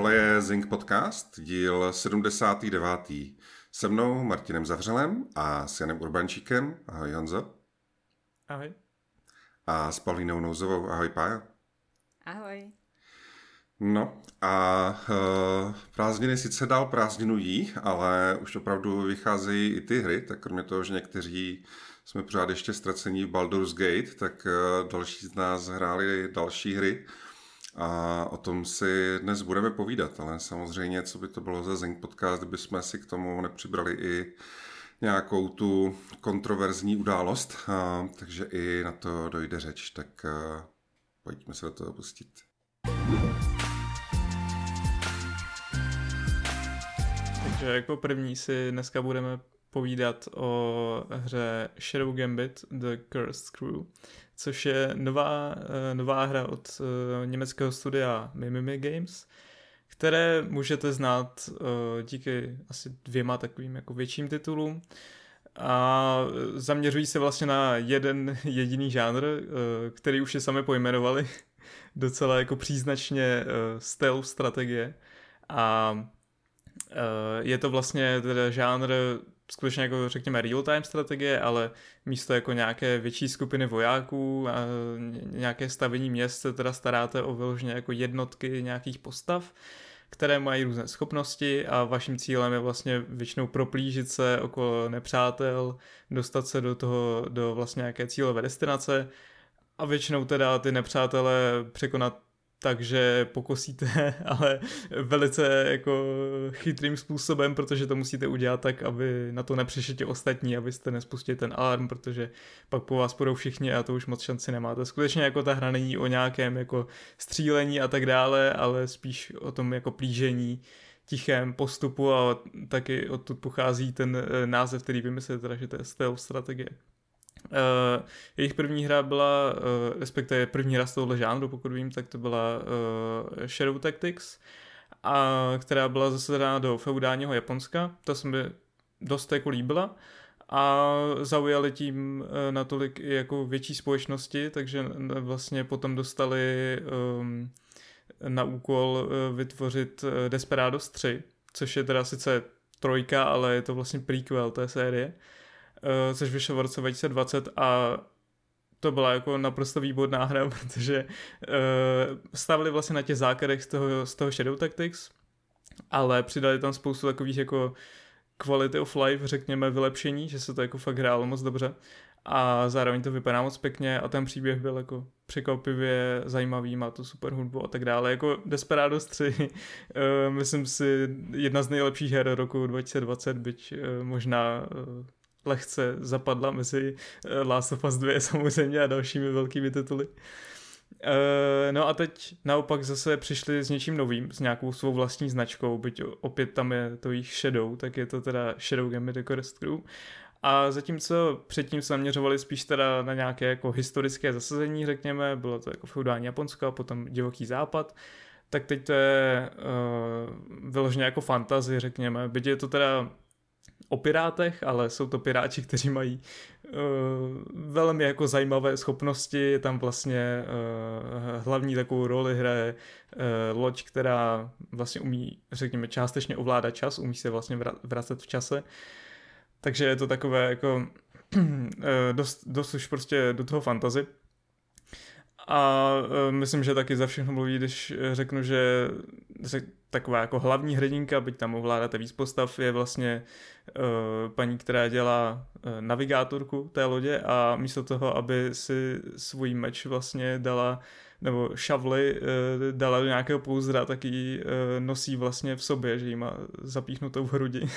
Tohle je Zing Podcast, díl 79. Se mnou Martinem Zavřelem a s Janem Urbančíkem. Ahoj Honzo. Ahoj. A s Pavlínou Nouzovou. Ahoj Pája. Ahoj. No a uh, prázdniny sice dál prázdninují, ale už opravdu vycházejí i ty hry, tak kromě toho, že někteří jsme pořád ještě ztracení v Baldur's Gate, tak uh, další z nás hráli další hry a o tom si dnes budeme povídat, ale samozřejmě, co by to bylo za Zeng podcast, kdybychom si k tomu nepřibrali i nějakou tu kontroverzní událost, a, takže i na to dojde řeč, tak a, pojďme se do toho pustit. Takže jako první si dneska budeme povídat o hře Shadow Gambit The Cursed Crew, což je nová, eh, nová hra od eh, německého studia Mimimi Games, které můžete znát eh, díky asi dvěma takovým jako větším titulům. A zaměřují se vlastně na jeden jediný žánr, který už je sami pojmenovali, docela jako příznačně stealth strategie. A je to vlastně teda žánr skutečně jako řekněme real-time strategie, ale místo jako nějaké větší skupiny vojáků a nějaké stavení měst se teda staráte o vyloženě jako jednotky nějakých postav, které mají různé schopnosti a vaším cílem je vlastně většinou proplížit se okolo nepřátel, dostat se do toho, do vlastně nějaké cílové destinace a většinou teda ty nepřátelé překonat takže pokosíte, ale velice jako chytrým způsobem, protože to musíte udělat tak, aby na to nepřišli ti ostatní, abyste nespustili ten alarm, protože pak po vás půjdou všichni a to už moc šanci nemáte. Skutečně jako ta hra není o nějakém jako střílení a tak dále, ale spíš o tom jako plížení tichém postupu a taky odtud pochází ten eh, název, který vymysleli, teda, že to je stealth strategie. Uh, jejich první hra byla, uh, respektive první hra z tohohle žánru, pokud vím, tak to byla uh, Shadow Tactics, a, která byla zase dána do feudálního Japonska. To se mi dost jako líbila a zaujali tím uh, natolik i jako větší společnosti, takže vlastně potom dostali um, na úkol uh, vytvořit uh, Desperados 3, což je teda sice trojka, ale je to vlastně prequel té série. Uh, což vyšlo v roce 2020 a to byla jako naprosto výborná hra, protože uh, stavili vlastně na těch základech z toho, z toho Shadow Tactics, ale přidali tam spoustu takových jako quality of life, řekněme, vylepšení, že se to jako fakt hrálo moc dobře a zároveň to vypadá moc pěkně a ten příběh byl jako překvapivě zajímavý, má to super hudbu a tak dále. Jako Desperados 3, uh, myslím si, jedna z nejlepších her roku 2020, byť uh, možná uh, lehce zapadla mezi eh, Last of Us 2 samozřejmě a dalšími velkými tituly. Uh, no a teď naopak zase přišli s něčím novým, s nějakou svou vlastní značkou, byť opět tam je to jejich Shadow, tak je to teda Shadow jako Rest Crew. A zatímco předtím se zaměřovali spíš teda na nějaké jako historické zasazení, řekněme, bylo to jako feudální Japonsko a potom divoký západ, tak teď to je uh, vyloženě jako fantazy, řekněme, byť je to teda o pirátech, ale jsou to piráči, kteří mají uh, velmi jako zajímavé schopnosti. Je tam vlastně uh, hlavní takovou roli hraje uh, loď, která vlastně umí, řekněme, částečně ovládat čas, umí se vlastně vracet v čase. Takže je to takové jako dost, dost už prostě do toho fantazy. A myslím, že taky za všechno mluví, když řeknu, že taková jako hlavní hrdinka, byť tam ovládáte víc postav, je vlastně uh, paní, která dělá uh, navigátorku té lodě a místo toho, aby si svůj meč vlastně dala nebo šavly uh, dala do nějakého pouzdra, tak ji uh, nosí vlastně v sobě, že ji má zapíchnutou v hrudi.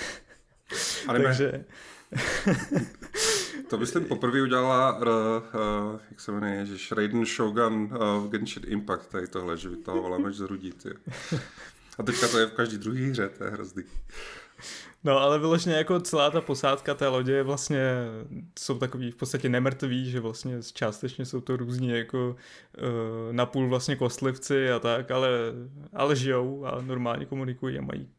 Takže... To myslím poprvé udělala, uh, uh, jak se jmenuje, že Raiden Shogun uh, v Genshin Impact, tady tohle, že vytahovala meč z hrudí, ty. A teďka to je v každý druhý hře, to je hrozný. No ale vyloženě jako celá ta posádka té lodě je vlastně, jsou takový v podstatě nemrtví, že vlastně částečně jsou to různí jako uh, napůl vlastně kostlivci a tak, ale, ale žijou a normálně komunikují a mají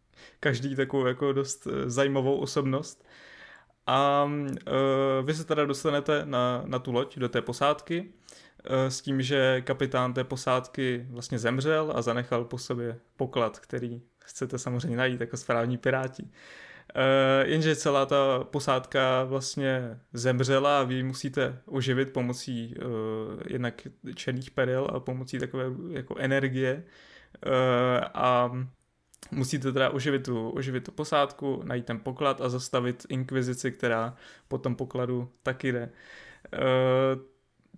každý takovou jako dost zajímavou osobnost. A uh, vy se teda dostanete na, na tu loď, do té posádky, s tím, že kapitán té posádky vlastně zemřel a zanechal po sobě poklad, který chcete samozřejmě najít jako správní piráti. Uh, jenže celá ta posádka vlastně zemřela a vy musíte oživit pomocí uh, jednak černých peril a pomocí takové jako energie. A musíte teda oživit tu, oživit tu posádku, najít ten poklad a zastavit inkvizici, která po tom pokladu taky jde.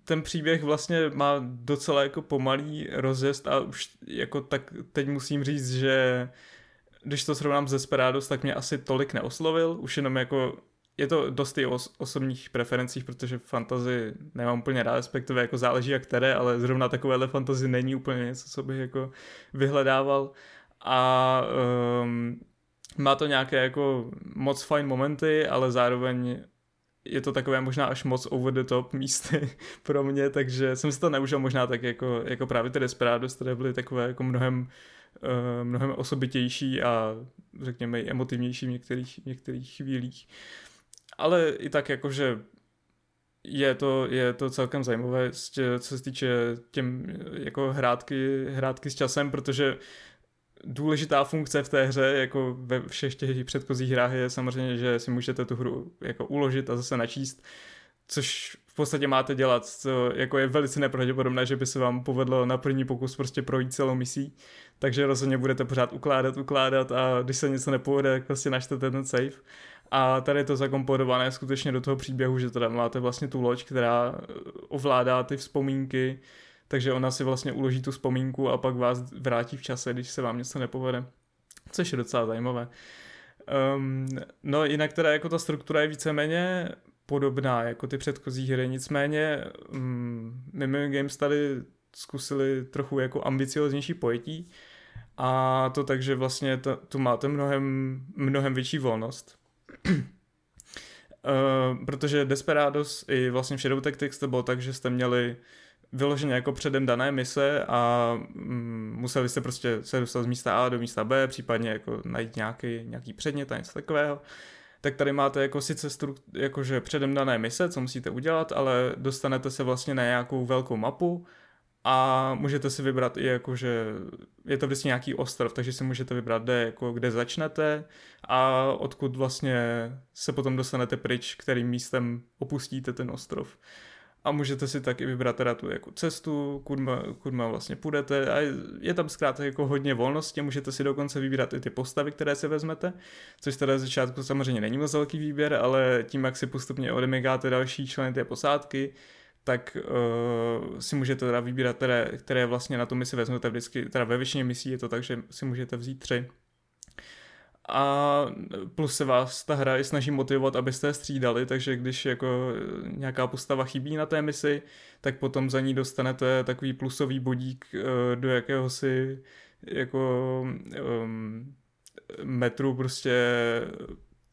Ten příběh vlastně má docela jako pomalý rozjezd a už jako tak teď musím říct, že když to srovnám ze Desperados, tak mě asi tolik neoslovil, už jenom jako je to dost i o osobních preferencích, protože fantazy nemám úplně rád, respektive jako záleží jak které, ale zrovna takovéhle fantazy není úplně něco, co bych jako vyhledával. A um, má to nějaké jako moc fajn momenty, ale zároveň je to takové možná až moc over the top místy pro mě, takže jsem si to neužil možná tak jako, jako právě ty Desperados, které byly takové jako mnohem, uh, mnohem osobitější a řekněme i emotivnější v některých, v některých chvílích. Ale i tak jakože je to, je to celkem zajímavé, co se týče těm jako hrátky, hrátky s časem, protože důležitá funkce v té hře, jako ve všech těch předchozích hrách je samozřejmě, že si můžete tu hru jako uložit a zase načíst, což v podstatě máte dělat, co jako je velice nepravděpodobné, že by se vám povedlo na první pokus prostě projít celou misí, takže rozhodně budete pořád ukládat, ukládat a když se něco nepovede, tak vlastně načtete ten save. A tady je to zakomponované skutečně do toho příběhu, že teda máte vlastně tu loď, která ovládá ty vzpomínky, takže ona si vlastně uloží tu vzpomínku a pak vás vrátí v čase, když se vám něco nepovede. Což je docela zajímavé. Um, no jinak teda jako ta struktura je víceméně podobná jako ty předchozí hry, nicméně um, Mimio Games tady zkusili trochu jako ambicioznější pojetí a to tak, že vlastně to, tu máte mnohem, mnohem větší volnost. uh, protože Desperados i vlastně Shadow Tactics to bylo tak, že jste měli vyloženě jako předem dané mise a mm, museli jste prostě se dostat z místa A do místa B, případně jako najít nějaký, nějaký předmět a něco takového. Tak tady máte jako sice stru, jakože předem dané mise, co musíte udělat, ale dostanete se vlastně na nějakou velkou mapu a můžete si vybrat i jakože je to vždycky nějaký ostrov, takže si můžete vybrat, kde, jako kde začnete a odkud vlastně se potom dostanete pryč, kterým místem opustíte ten ostrov a můžete si taky vybrat teda tu jako cestu, kudma, kudma vlastně půjdete. A je tam zkrátka jako hodně volnosti, můžete si dokonce vybírat i ty postavy, které si vezmete, což teda z začátku samozřejmě není moc velký výběr, ale tím, jak si postupně odemigáte další členy té posádky, tak uh, si můžete teda vybírat, které, které vlastně na tu misi vezmete vždycky, teda ve většině misí je to tak, že si můžete vzít tři a plus se vás ta hra i snaží motivovat, abyste střídali, takže když jako nějaká postava chybí na té misi, tak potom za ní dostanete takový plusový bodík eh, do jakéhosi jako um, metru prostě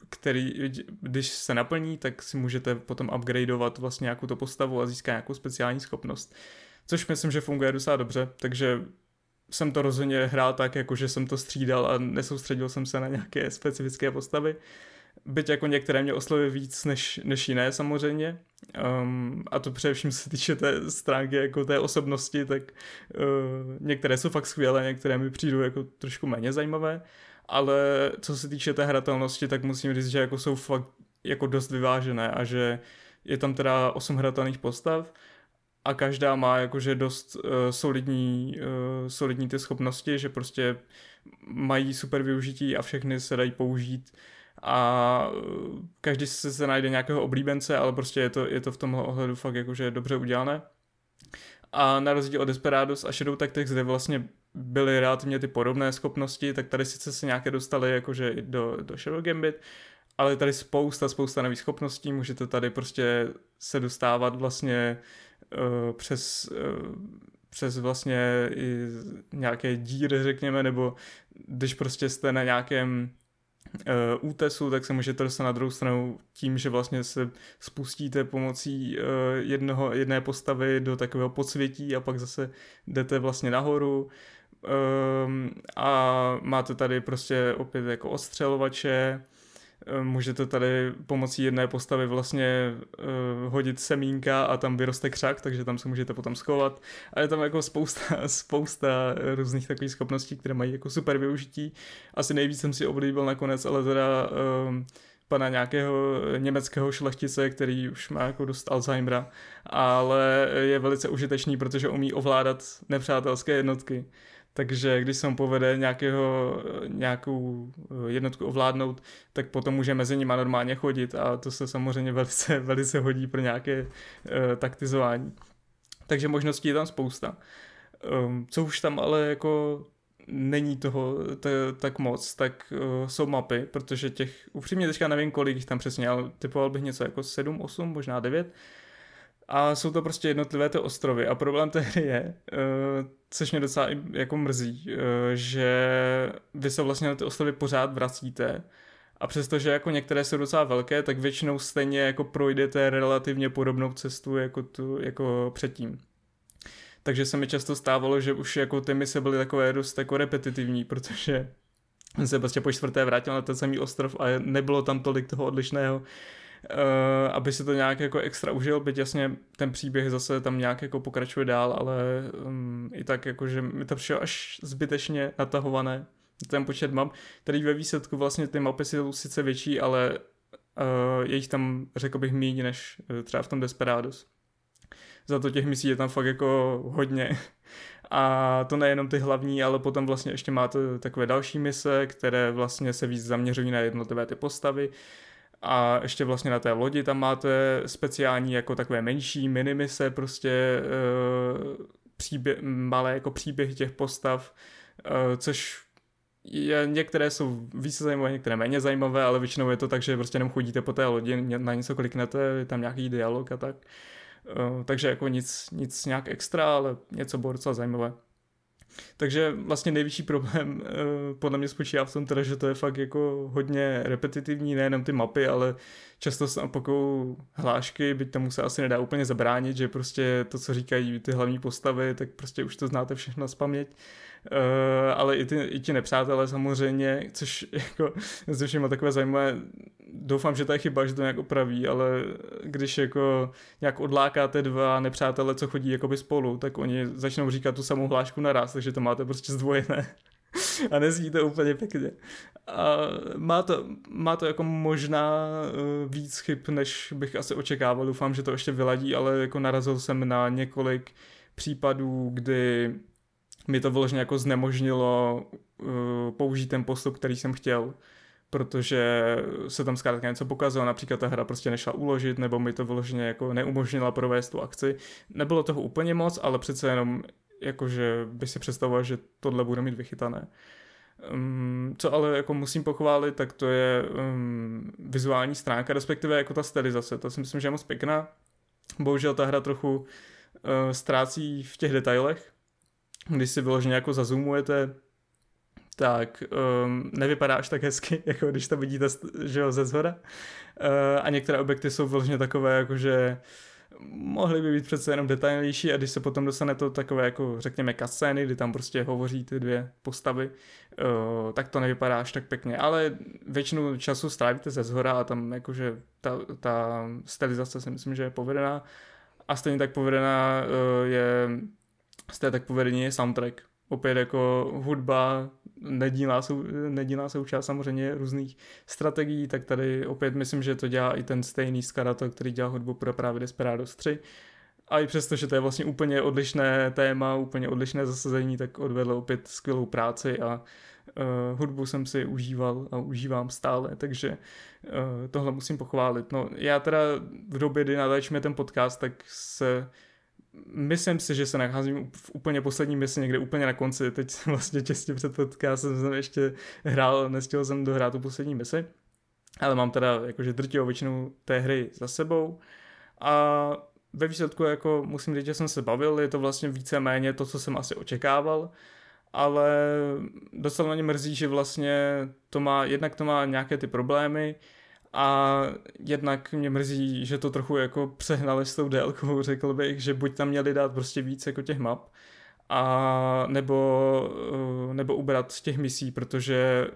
který, když se naplní, tak si můžete potom upgradeovat vlastně nějakou to postavu a získat nějakou speciální schopnost. Což myslím, že funguje docela dobře, takže jsem to rozhodně hrál tak, jako že jsem to střídal a nesoustředil jsem se na nějaké specifické postavy. Byť jako některé mě oslovy víc než, než jiné samozřejmě. Um, a to především se týče té stránky jako té osobnosti, tak uh, některé jsou fakt skvělé, některé mi přijdou jako trošku méně zajímavé. Ale co se týče té hratelnosti, tak musím říct, že jako jsou fakt jako dost vyvážené a že je tam teda 8 hratelných postav a každá má jakože dost uh, solidní, uh, solidní ty schopnosti, že prostě mají super využití a všechny se dají použít a uh, každý se, se najde nějakého oblíbence, ale prostě je to, je to v tomhle ohledu fakt jakože dobře udělané. A na rozdíl od Desperados a Shadow Tactics, kde vlastně byly relativně ty podobné schopnosti, tak tady sice se nějaké dostaly jakože do, do Shadow Gambit, ale tady spousta, spousta nových schopností, můžete tady prostě se dostávat vlastně přes, uh, přes vlastně i nějaké díry, řekněme, nebo když prostě jste na nějakém uh, útesu, tak se můžete dostat na druhou stranu tím, že vlastně se spustíte pomocí uh, jednoho, jedné postavy do takového podsvětí a pak zase jdete vlastně nahoru. Um, a máte tady prostě opět jako ostřelovače, Eh, můžete tady pomocí jedné postavy vlastně uh, hodit semínka a tam vyroste křak, takže tam se můžete potom schovat. A je tam jako spousta, spousta různých takových schopností, které mají jako super využití. Asi nejvíc jsem si oblíbil nakonec, ale teda uh, pana nějakého německého šlechtice, který už má jako dost Alzheimera, ale je velice užitečný, protože umí ovládat nepřátelské jednotky. Takže když se mu povede nějakého, nějakou jednotku ovládnout, tak potom může mezi nimi normálně chodit a to se samozřejmě velice, velice hodí pro nějaké uh, taktizování. Takže možností je tam spousta. Um, co už tam ale jako není toho t- tak moc, tak uh, jsou mapy, protože těch, upřímně teďka nevím kolik jich tam přesně, ale typoval bych něco jako 7, 8, možná 9. A jsou to prostě jednotlivé ty ostrovy. A problém té hry je, uh, což mě docela jako mrzí, uh, že vy se vlastně na ty ostrovy pořád vracíte. A přestože jako některé jsou docela velké, tak většinou stejně jako projdete relativně podobnou cestu jako, tu, jako předtím takže se mi často stávalo, že už jako ty mise byly takové dost jako repetitivní, protože se prostě po čtvrté vrátil na ten samý ostrov a nebylo tam tolik toho odlišného, aby se to nějak jako extra užil, byť jasně ten příběh zase tam nějak jako pokračuje dál, ale um, i tak jako, že mi to přišlo až zbytečně natahované, ten počet map, který ve výsledku vlastně ty mapy jsou sice větší, ale uh, je jich tam, řekl bych, méně než uh, třeba v tom Desperados za to těch misí je tam fakt jako hodně. A to nejenom ty hlavní, ale potom vlastně ještě máte takové další mise, které vlastně se víc zaměřují na jednotlivé ty postavy. A ještě vlastně na té lodi tam máte speciální jako takové menší minimise, prostě uh, příběh, malé jako příběhy těch postav, uh, což je, některé jsou více zajímavé, některé méně zajímavé, ale většinou je to tak, že prostě jenom chodíte po té lodi, na něco kliknete, je tam nějaký dialog a tak. Uh, Eh, takže jako nic, nic nějak extra, ale něco bylo docela zajímavé. Takže vlastně největší problém uh, podle mě spočívá v tom teda, že to je fakt jako hodně repetitivní, nejenom ty mapy, ale často se opakují hlášky, byť tomu se asi nedá úplně zabránit, že prostě to, co říkají ty hlavní postavy, tak prostě už to znáte všechno z paměť. Uh, ale i, ty, i ti nepřátelé samozřejmě, což jako, což má takové zajímavé, doufám, že to je chyba, že to nějak opraví, ale když jako nějak odlákáte dva nepřátele, co chodí jakoby spolu, tak oni začnou říkat tu samou hlášku naraz, takže to máte prostě zdvojené a nezní to úplně pěkně. A má to, má to jako možná uh, víc chyb, než bych asi očekával. Doufám, že to ještě vyladí, ale jako narazil jsem na několik případů, kdy mi to vyloženě jako znemožnilo uh, použít ten postup, který jsem chtěl protože se tam zkrátka něco pokazilo, například ta hra prostě nešla uložit, nebo mi to vyloženě jako neumožnila provést tu akci. Nebylo toho úplně moc, ale přece jenom jakože by si představoval, že tohle bude mít vychytané. Um, co ale jako musím pochválit, tak to je um, vizuální stránka, respektive jako ta stylizace, to si myslím, že je moc pěkná. Bohužel ta hra trochu uh, ztrácí v těch detailech, když si vyloženě jako zazumujete tak um, nevypadá až tak hezky, jako když to vidíte že jo, ze zhora. Uh, a některé objekty jsou vlastně takové, jako že mohly by být přece jenom detailnější a když se potom dostane to takové jako řekněme kascény, kdy tam prostě hovoří ty dvě postavy, uh, tak to nevypadá až tak pěkně, ale většinu času strávíte ze zhora a tam jakože ta, ta stylizace si myslím, že je povedená. A stejně tak povedená uh, je stejně tak povedený je soundtrack, opět jako hudba nedílná, sou, nedílná součást samozřejmě různých strategií, tak tady opět myslím, že to dělá i ten stejný Skarato, který dělá hudbu pro právě Desperados 3. A i přesto, že to je vlastně úplně odlišné téma, úplně odlišné zasazení, tak odvedl opět skvělou práci a uh, hudbu jsem si užíval a užívám stále, takže uh, tohle musím pochválit. No, já teda v době, kdy natáčíme ten podcast, tak se myslím si, že se nacházím v úplně poslední misi někde úplně na konci. Teď vlastně těsně před podcastem jsem ještě hrál, nestihl jsem dohrát tu poslední misi. Ale mám teda jakože drtivou většinu té hry za sebou. A ve výsledku jako musím říct, že jsem se bavil, je to vlastně víceméně to, co jsem asi očekával, ale docela ně mrzí, že vlastně to má, jednak to má nějaké ty problémy, a jednak mě mrzí, že to trochu jako přehnali s tou délkou, řekl bych, že buď tam měli dát prostě víc jako těch map, a nebo, eh, nebo ubrat z těch misí, protože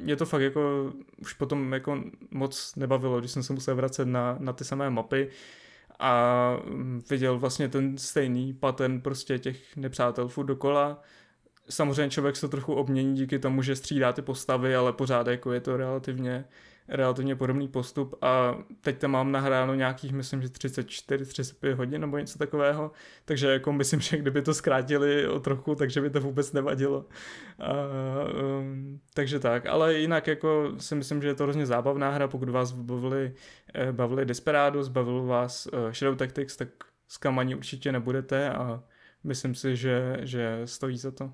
mě to fakt jako už potom jako moc nebavilo, když jsem se musel vracet na, na ty samé mapy a viděl vlastně ten stejný pattern prostě těch nepřátel furt dokola. Samozřejmě člověk se to trochu obmění díky tomu, že střídá ty postavy, ale pořád jako je to relativně relativně podobný postup a teď tam mám nahráno nějakých, myslím, že 34-35 hodin nebo něco takového, takže jako myslím, že kdyby to zkrátili o trochu, takže by to vůbec nevadilo. A, um, takže tak, ale jinak jako si myslím, že je to hrozně zábavná hra, pokud vás bavili, eh, bavili Desperados, bavil vás uh, Shadow Tactics, tak zklamaní určitě nebudete a myslím si, že, že stojí za to.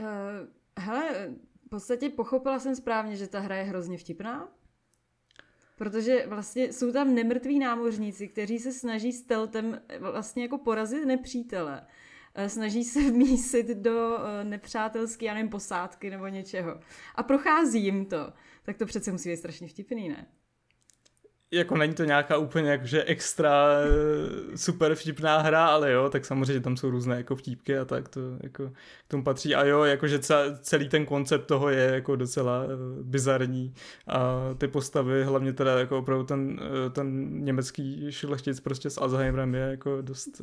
Uh, hele, podstatě pochopila jsem správně, že ta hra je hrozně vtipná, protože vlastně jsou tam nemrtví námořníci, kteří se snaží steltem vlastně jako porazit nepřítele. Eh, snaží se vmísit do eh, nepřátelské, já nevím, posádky nebo něčeho. A prochází jim to. Tak to přece musí být strašně vtipný, ne? Jako není to nějaká úplně jakože extra eh, super vtipná hra, ale jo, tak samozřejmě tam jsou různé jako vtípky a tak to jako k tomu patří. A jo, jakože celý ten koncept toho je jako docela uh, bizarní. A ty postavy, hlavně teda jako opravdu ten, uh, ten německý šlechtic prostě s Alzheimerem je jako dost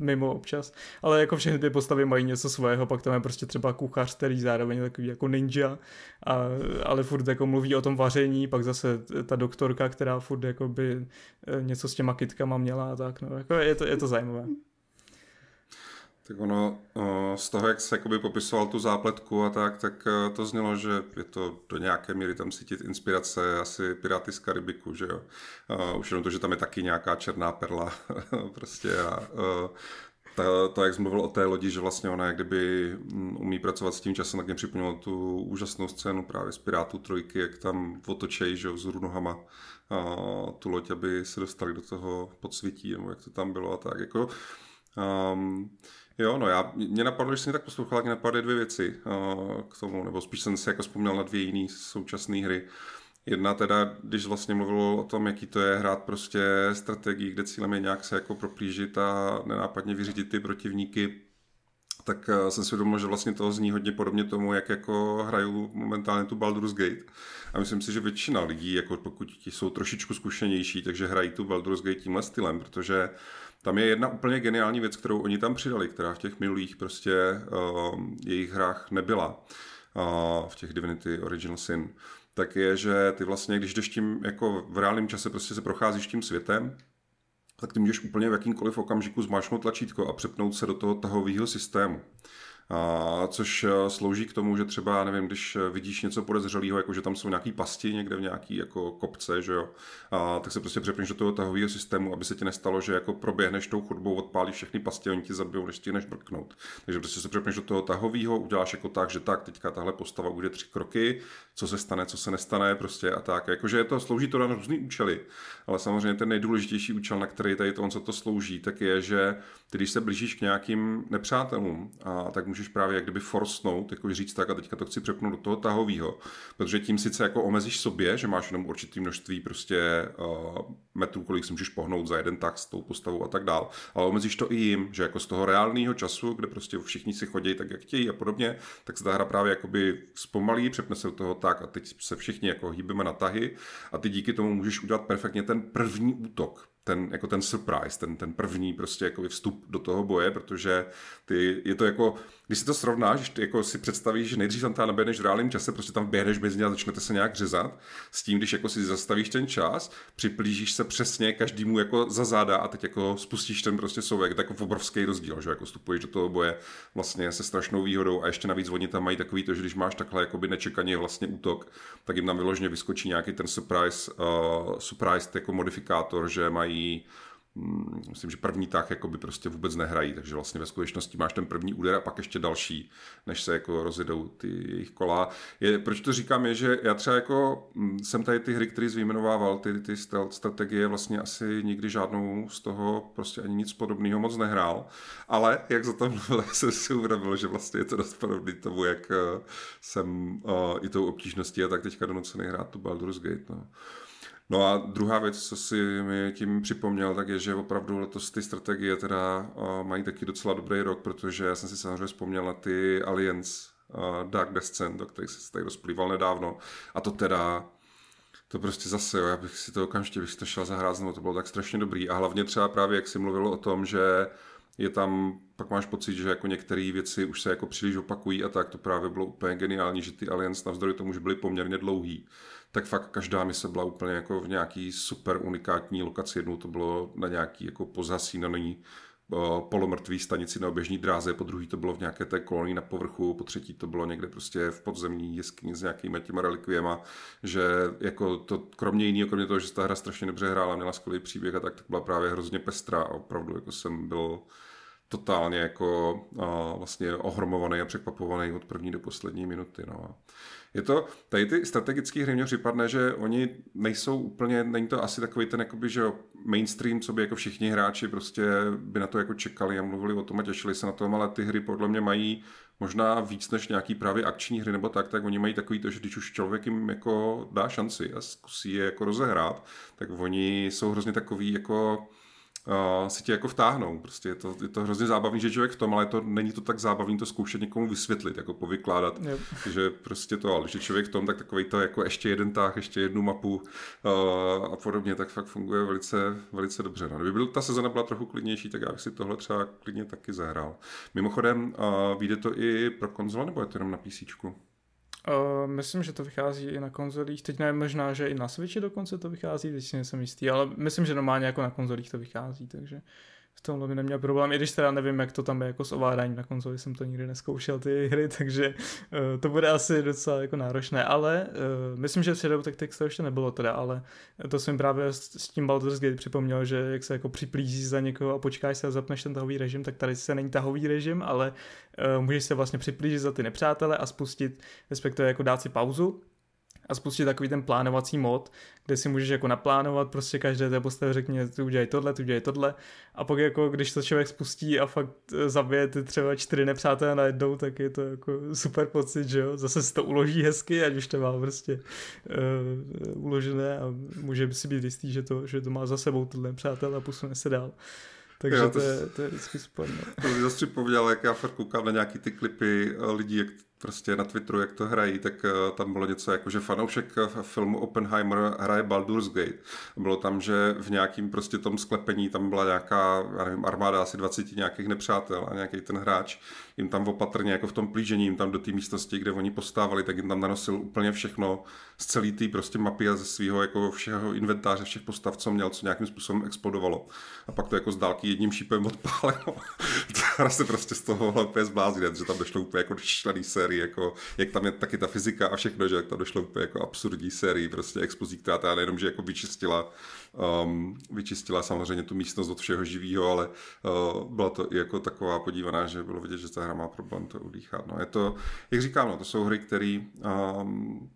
mimo občas, ale jako všechny ty postavy mají něco svého, pak tam je prostě třeba kuchař, který zároveň je takový jako ninja, a, ale furt jako mluví o tom vaření, pak zase ta doktorka, která furt jako by eh, něco s těma kitkama měla a tak, no, jako je to, je to zajímavé. Tak ono, z toho, jak se jakoby popisoval tu zápletku a tak, tak eh, to znělo, že je to do nějaké míry tam cítit inspirace asi Piráty z Karibiku, že jo. Už jenom to, že tam je taky nějaká černá perla prostě a to, to, jak jsi mluvil o té lodi, že vlastně ona jak kdyby mm, umí pracovat s tím časem, tak mě připomnělo tu úžasnou scénu právě z Pirátů trojky, jak tam otočejí, že vzhůru nohama a, tu loď, aby se dostali do toho podsvětí, nebo jak to tam bylo a tak. Jako, um, Jo, no já, mě napadlo, že jsem tak poslouchal, tak mě napadly dvě věci uh, k tomu, nebo spíš jsem si jako vzpomněl na dvě jiné současné hry. Jedna teda, když vlastně mluvil o tom, jaký to je hrát prostě strategii, kde cílem je nějak se jako proplížit a nenápadně vyřídit ty protivníky, tak eh, jsem si uvědomil, že vlastně to zní hodně podobně tomu, jak jako hraju momentálně tu Baldur's Gate. A myslím si, že většina lidí, jako pokud jsou trošičku zkušenější, takže hrají tu Baldur's Gate tímhle stylem, protože tam je jedna úplně geniální věc, kterou oni tam přidali, která v těch minulých prostě uh, jejich hrách nebyla. Uh, v těch Divinity Original Sin tak je, že ty vlastně, když jdeš tím jako v reálném čase prostě se procházíš tím světem, tak ty můžeš úplně v jakýmkoliv okamžiku zmáčknout tlačítko a přepnout se do toho tahového systému. A, což eh, slouží k tomu, že třeba, nevím, když eh, vidíš něco podezřelého, jako že tam jsou nějaký pasti někde v nějaký jako kopce, že jo, a, tak se prostě přepneš do toho tahového systému, aby se ti nestalo, že jako proběhneš tou chodbou, odpálíš všechny pasti oni ti zabijou, než ti než brknout. Takže prostě se přepneš do toho tahového, uděláš jako tak, že tak, teďka tahle postava bude tři kroky, co se stane, co se nestane, prostě a tak. Jakože to slouží to na různý účely, ale samozřejmě ten nejdůležitější účel, na který tady to, on, co to slouží, tak je, že ty, když se blížíš k nějakým nepřátelům, a tak můžeš právě jak kdyby forsnout, jako říct tak a teďka to chci přepnout do toho tahového, protože tím sice jako omezíš sobě, že máš jenom určitý množství prostě uh, metrů, kolik si můžeš pohnout za jeden tak s tou postavou a tak dál, ale omezíš to i jim, že jako z toho reálného času, kde prostě všichni si chodí tak, jak chtějí a podobně, tak se ta hra právě jakoby zpomalí, přepne se do toho tak a teď se všichni jako hýbeme na tahy a ty díky tomu můžeš udělat perfektně ten první útok, ten, jako ten surprise, ten, ten první prostě jako vstup do toho boje, protože ty, je to jako, když si to srovnáš, ty jako si představíš, že nejdřív tam tam naběhneš v reálném čase, prostě tam běhneš mezi ně a začnete se nějak řezat, s tím, když jako si zastavíš ten čas, připlížíš se přesně každému jako za záda a teď jako spustíš ten prostě souvek, tak jako obrovský rozdíl, že jako vstupuješ do toho boje vlastně se strašnou výhodou a ještě navíc oni tam mají takový to, že když máš takhle jakoby nečekaně vlastně útok, tak jim tam vyloženě vyskočí nějaký ten surprise, uh, surprise jako modifikátor, že mají mají mm, myslím, že první tak jako by prostě vůbec nehrají, takže vlastně ve skutečnosti máš ten první úder a pak ještě další, než se jako rozjedou ty jejich kola. Je, proč to říkám je, že já třeba jako mm, jsem tady ty hry, které jsi vyjmenovával, ty, ty stealth strategie, vlastně asi nikdy žádnou z toho prostě ani nic podobného moc nehrál, ale jak za to mluvil, jsem si uvědomil, že vlastně je to dost podobný tomu, jak eh, jsem uh, i tou obtížností a tak teďka donucený hrát tu Baldur's Gate. No. No a druhá věc, co si mi tím připomněl, tak je, že opravdu letos ty strategie teda mají taky docela dobrý rok, protože já jsem si samozřejmě vzpomněl na ty Alliance uh, Dark Descent, o který se tady rozplýval nedávno. A to teda to prostě zase, jo, já bych si to okamžitě bych si to šel zahrát znovu, to bylo tak strašně dobrý. A hlavně třeba právě, jak jsi mluvil o tom, že je tam, pak máš pocit, že jako některé věci už se jako příliš opakují a tak, to právě bylo úplně geniální, že ty Aliens navzdory tomu, že byly poměrně dlouhý, tak fakt každá mise byla úplně jako v nějaký super unikátní lokaci. Jednou to bylo na nějaký jako pozasínaný polomrtvý stanici na oběžní dráze, po druhý to bylo v nějaké té kolonii na povrchu, po třetí to bylo někde prostě v podzemní jeskyni s nějakými těma relikviema, že jako to kromě jiného, kromě toho, že ta hra strašně dobře hrála, měla skvělý příběh a tak, tak byla právě hrozně pestrá a opravdu jako jsem byl totálně jako a, vlastně ohromovaný a překvapovaný od první do poslední minuty. No. Je to, tady ty strategické hry mě připadne, že oni nejsou úplně, není to asi takový ten jakoby, že mainstream, co by jako všichni hráči prostě by na to jako čekali a mluvili o tom a těšili se na tom, ale ty hry podle mě mají možná víc než nějaký právě akční hry nebo tak, tak oni mají takový to, že když už člověk jim jako dá šanci a zkusí je jako rozehrát, tak oni jsou hrozně takový jako uh, si tě jako vtáhnou. Prostě je to, je to hrozně zábavný, že člověk v tom, ale to není to tak zábavný to zkoušet někomu vysvětlit, jako povykládat, yep. že prostě to, ale že člověk v tom, tak takový to jako ještě jeden táh, ještě jednu mapu uh, a podobně, tak fakt funguje velice, velice dobře. No. Kdyby byl, ta sezona byla trochu klidnější, tak já bych si tohle třeba klidně taky zahrál. Mimochodem, uh, vyjde to i pro konzole, nebo je to jenom na PC? Uh, myslím, že to vychází i na konzolích. Teď nevím, možná, že i na Switchi dokonce to vychází, teď si nejsem jistý, ale myslím, že normálně jako na konzolích to vychází, takže v tomhle by neměl problém, i když teda nevím, jak to tam je jako s ovládáním na konzoli, jsem to nikdy neskoušel ty hry, takže uh, to bude asi docela jako náročné, ale uh, myslím, že Shadow Tactics to ještě nebylo teda, ale to jsem právě s, tím Baldur's Gate připomněl, že jak se jako připlíží za někoho a počkáš se a zapneš ten tahový režim, tak tady se není tahový režim, ale uh, můžeš se vlastně připlížit za ty nepřátele a spustit, respektive jako dát si pauzu a spustit takový ten plánovací mod, kde si můžeš jako naplánovat prostě každé té postavě řekně, ty udělej tohle, ty udělej tohle a pak jako když to člověk spustí a fakt eh, zabije ty třeba čtyři nepřátelé najednou, tak je to jako super pocit, že jo, zase si to uloží hezky, ať už to má prostě uh, uložené a může si být jistý, že to, že to má za sebou tohle nepřátel a posune se dál. Takže jo, to, to, je, to je vždycky super. No. To mi zase připomněl, jak já fakt koukám na nějaký ty klipy eh, lidí, jak prostě na Twitteru, jak to hrají, tak uh, tam bylo něco jako, že fanoušek filmu Oppenheimer hraje Baldur's Gate. Bylo tam, že v nějakým prostě tom sklepení tam byla nějaká, já nevím, armáda asi 20 nějakých nepřátel a nějaký ten hráč jim tam opatrně jako v tom plížení jim tam do té místnosti, kde oni postávali, tak jim tam nanosil úplně všechno z celé té prostě mapy a ze svého jako všeho inventáře, všech postav, co měl, co nějakým způsobem explodovalo. A pak to jako z dálky jedním šípem odpálilo. Hra se prostě z toho úplně zbláznit, že tam došlo úplně jako šlený sérii, jako, jak tam je taky ta fyzika a všechno, že jak tam došlo úplně jako absurdní sérii, prostě explozí, která ta nejenom, že jako vyčistila um, vyčistila samozřejmě tu místnost od všeho živého, ale uh, byla to i jako taková podívaná, že bylo vidět, že ta hra má problém to udýchat. No, je to, jak říkám, no, to jsou hry, které um,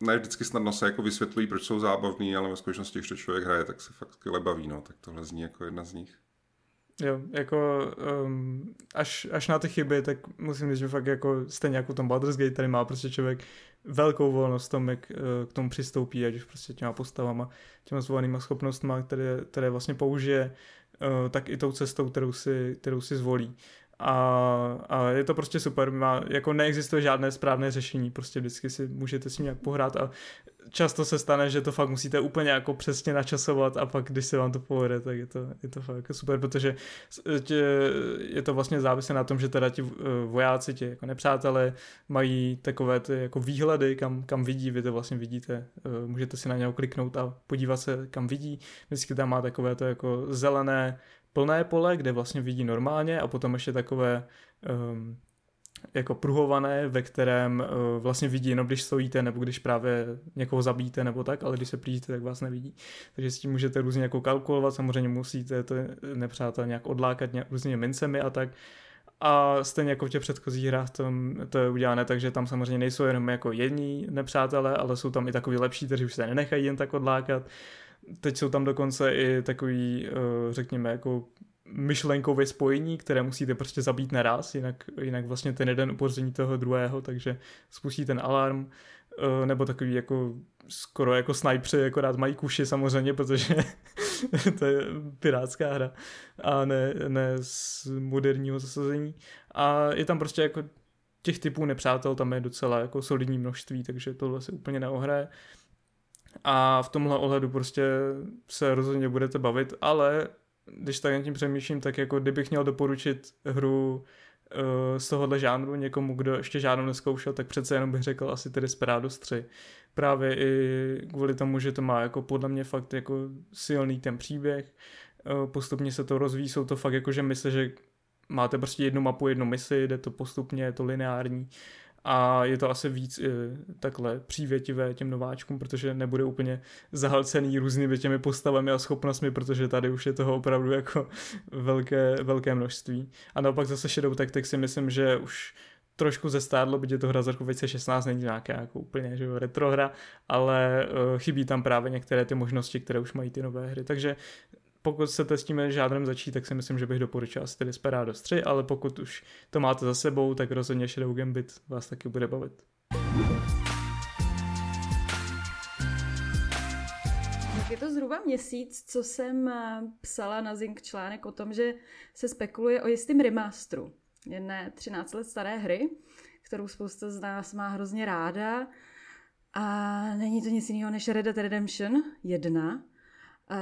ne vždycky snadno se jako vysvětlují, proč jsou zábavný, ale ve skutečnosti, když to člověk hraje, tak se fakt skvěle baví, no, tak tohle zní jako jedna z nich. Jo, jako um, až, až na ty chyby, tak musím říct, že fakt jako stejně jako tom Baldur's Gate tady má prostě člověk velkou volnost v tom, jak uh, k tomu přistoupí, ať už prostě těma postavama, těma zvolenýma schopnostma, které, které vlastně použije, uh, tak i tou cestou, kterou si, kterou si zvolí a, a je to prostě super, má, jako neexistuje žádné správné řešení, prostě vždycky si můžete si nějak pohrát a často se stane, že to fakt musíte úplně jako přesně načasovat a pak, když se vám to povede, tak je to, je to fakt jako super, protože tě, je to vlastně závislé na tom, že teda ti eh, vojáci, ti jako nepřátelé mají takové ty jako výhledy, kam, kam vidí, vy to vlastně vidíte, eh, můžete si na něho kliknout a podívat se, kam vidí, vždycky tam má takové to jako zelené plné pole, kde vlastně vidí normálně a potom ještě takové um, jako pruhované, ve kterém uh, vlastně vidí jenom když stojíte nebo když právě někoho zabíjíte nebo tak, ale když se plížíte, tak vás nevidí. Takže s tím můžete různě jako kalkulovat, samozřejmě musíte to nepřátel nějak odlákat nějak různě mincemi a tak. A stejně jako v těch předchozích hrách tom, to je udělané, takže tam samozřejmě nejsou jenom jako jední nepřátelé, ale jsou tam i takový lepší, kteří už se nenechají jen tak odlákat teď jsou tam dokonce i takový, eh, řekněme, jako myšlenkové spojení, které musíte prostě zabít naraz, jinak, jinak vlastně ten jeden upozorní toho druhého, takže spustí ten alarm, eh, nebo takový jako skoro jako snajpři, rád mají kuši samozřejmě, protože to je pirátská hra a ne, ne z moderního zasazení. A je tam prostě jako těch typů nepřátel tam je docela jako solidní množství, takže tohle se úplně neohraje. A v tomhle ohledu prostě se rozhodně budete bavit, ale když tak nad tím přemýšlím, tak jako kdybych měl doporučit hru uh, z tohohle žánru někomu, kdo ještě žádnou neskoušel, tak přece jenom bych řekl asi tedy Desperados 3. Právě i kvůli tomu, že to má jako podle mě fakt jako silný ten příběh, uh, postupně se to rozvíjí, jsou to fakt jako, že myslím, že máte prostě jednu mapu, jednu misi, jde to postupně, je to lineární a je to asi víc e, takhle přívětivé těm nováčkům, protože nebude úplně zahlcený různými těmi postavami a schopnostmi, protože tady už je toho opravdu jako velké, velké množství. A naopak zase Shadow Tactics si myslím, že už trošku zestádlo, byť je to hra z roku 2016, není nějaká jako úplně že retro hra, ale uh, chybí tam právě některé ty možnosti, které už mají ty nové hry. Takže pokud chcete s tím žádrem začít, tak si myslím, že bych doporučil asi Desperados 3, ale pokud už to máte za sebou, tak rozhodně Shadow Gambit vás taky bude bavit. Tak je to zhruba měsíc, co jsem eh, psala na Zink článek o tom, že se spekuluje o jistým remasteru jedné 13 let staré hry, kterou spousta z nás má hrozně ráda. A není to nic jiného než Red Dead Redemption 1, Uh,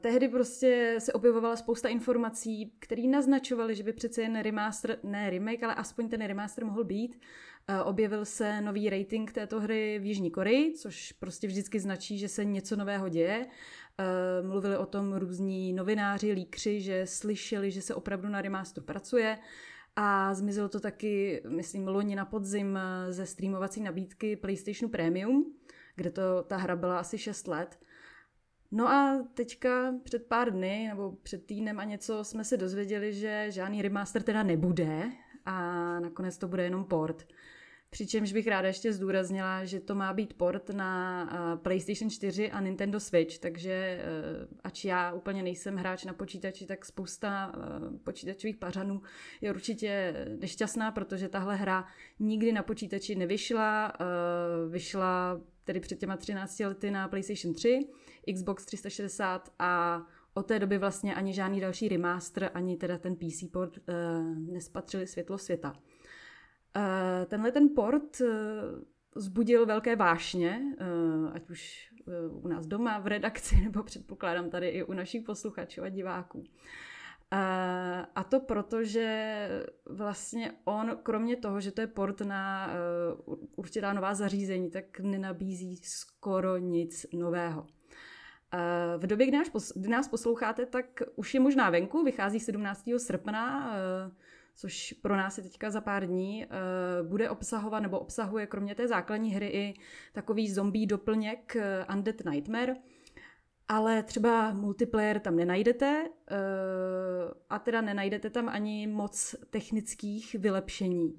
tehdy prostě se objevovala spousta informací, které naznačovaly, že by přece jen remaster, ne remake, ale aspoň ten remaster mohl být. Uh, objevil se nový rating této hry v Jižní Koreji, což prostě vždycky značí, že se něco nového děje. Uh, mluvili o tom různí novináři, líkři, že slyšeli, že se opravdu na remaster pracuje. A zmizelo to taky, myslím, loni na podzim ze streamovací nabídky PlayStation Premium, kde to ta hra byla asi 6 let. No a teďka před pár dny, nebo před týdnem a něco, jsme se dozvěděli, že žádný remaster teda nebude a nakonec to bude jenom port. Přičemž bych ráda ještě zdůraznila, že to má být port na PlayStation 4 a Nintendo Switch, takže e, ač já úplně nejsem hráč na počítači, tak spousta e, počítačových pařanů je určitě nešťastná, protože tahle hra nikdy na počítači nevyšla, vyšla tedy před těma 13 lety na PlayStation 3, Xbox 360 a od té doby vlastně ani žádný další remaster, ani teda ten PC port uh, nespatřili světlo světa. Uh, tenhle ten port uh, zbudil velké vášně, uh, ať už uh, u nás doma v redakci, nebo předpokládám tady i u našich posluchačů a diváků. A to proto, že vlastně on, kromě toho, že to je port na určitá nová zařízení, tak nenabízí skoro nic nového. V době, kdy nás, kdy nás posloucháte, tak už je možná venku, vychází 17. srpna, eh, což pro nás je teďka za pár dní, eh, bude obsahovat nebo obsahuje kromě té základní hry i takový zombie doplněk eh, Undead Nightmare, ale třeba multiplayer tam nenajdete a teda nenajdete tam ani moc technických vylepšení.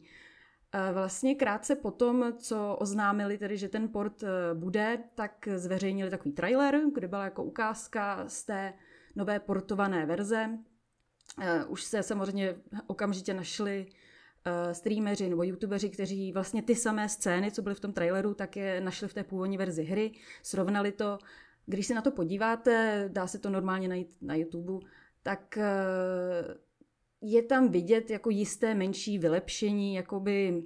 Vlastně krátce potom, co oznámili tedy, že ten port eh, bude, tak zveřejnili takový trailer, kde byla jako ukázka z té nové portované verze. Eh, už se samozřejmě okamžitě našli eh, streameři nebo youtubeři, kteří vlastně ty samé scény, co byly v tom traileru, tak je našli v té původní verzi hry, srovnali to. Když se na to podíváte, dá se to normálně najít na YouTube, tak je tam vidět jako jisté menší vylepšení, jakoby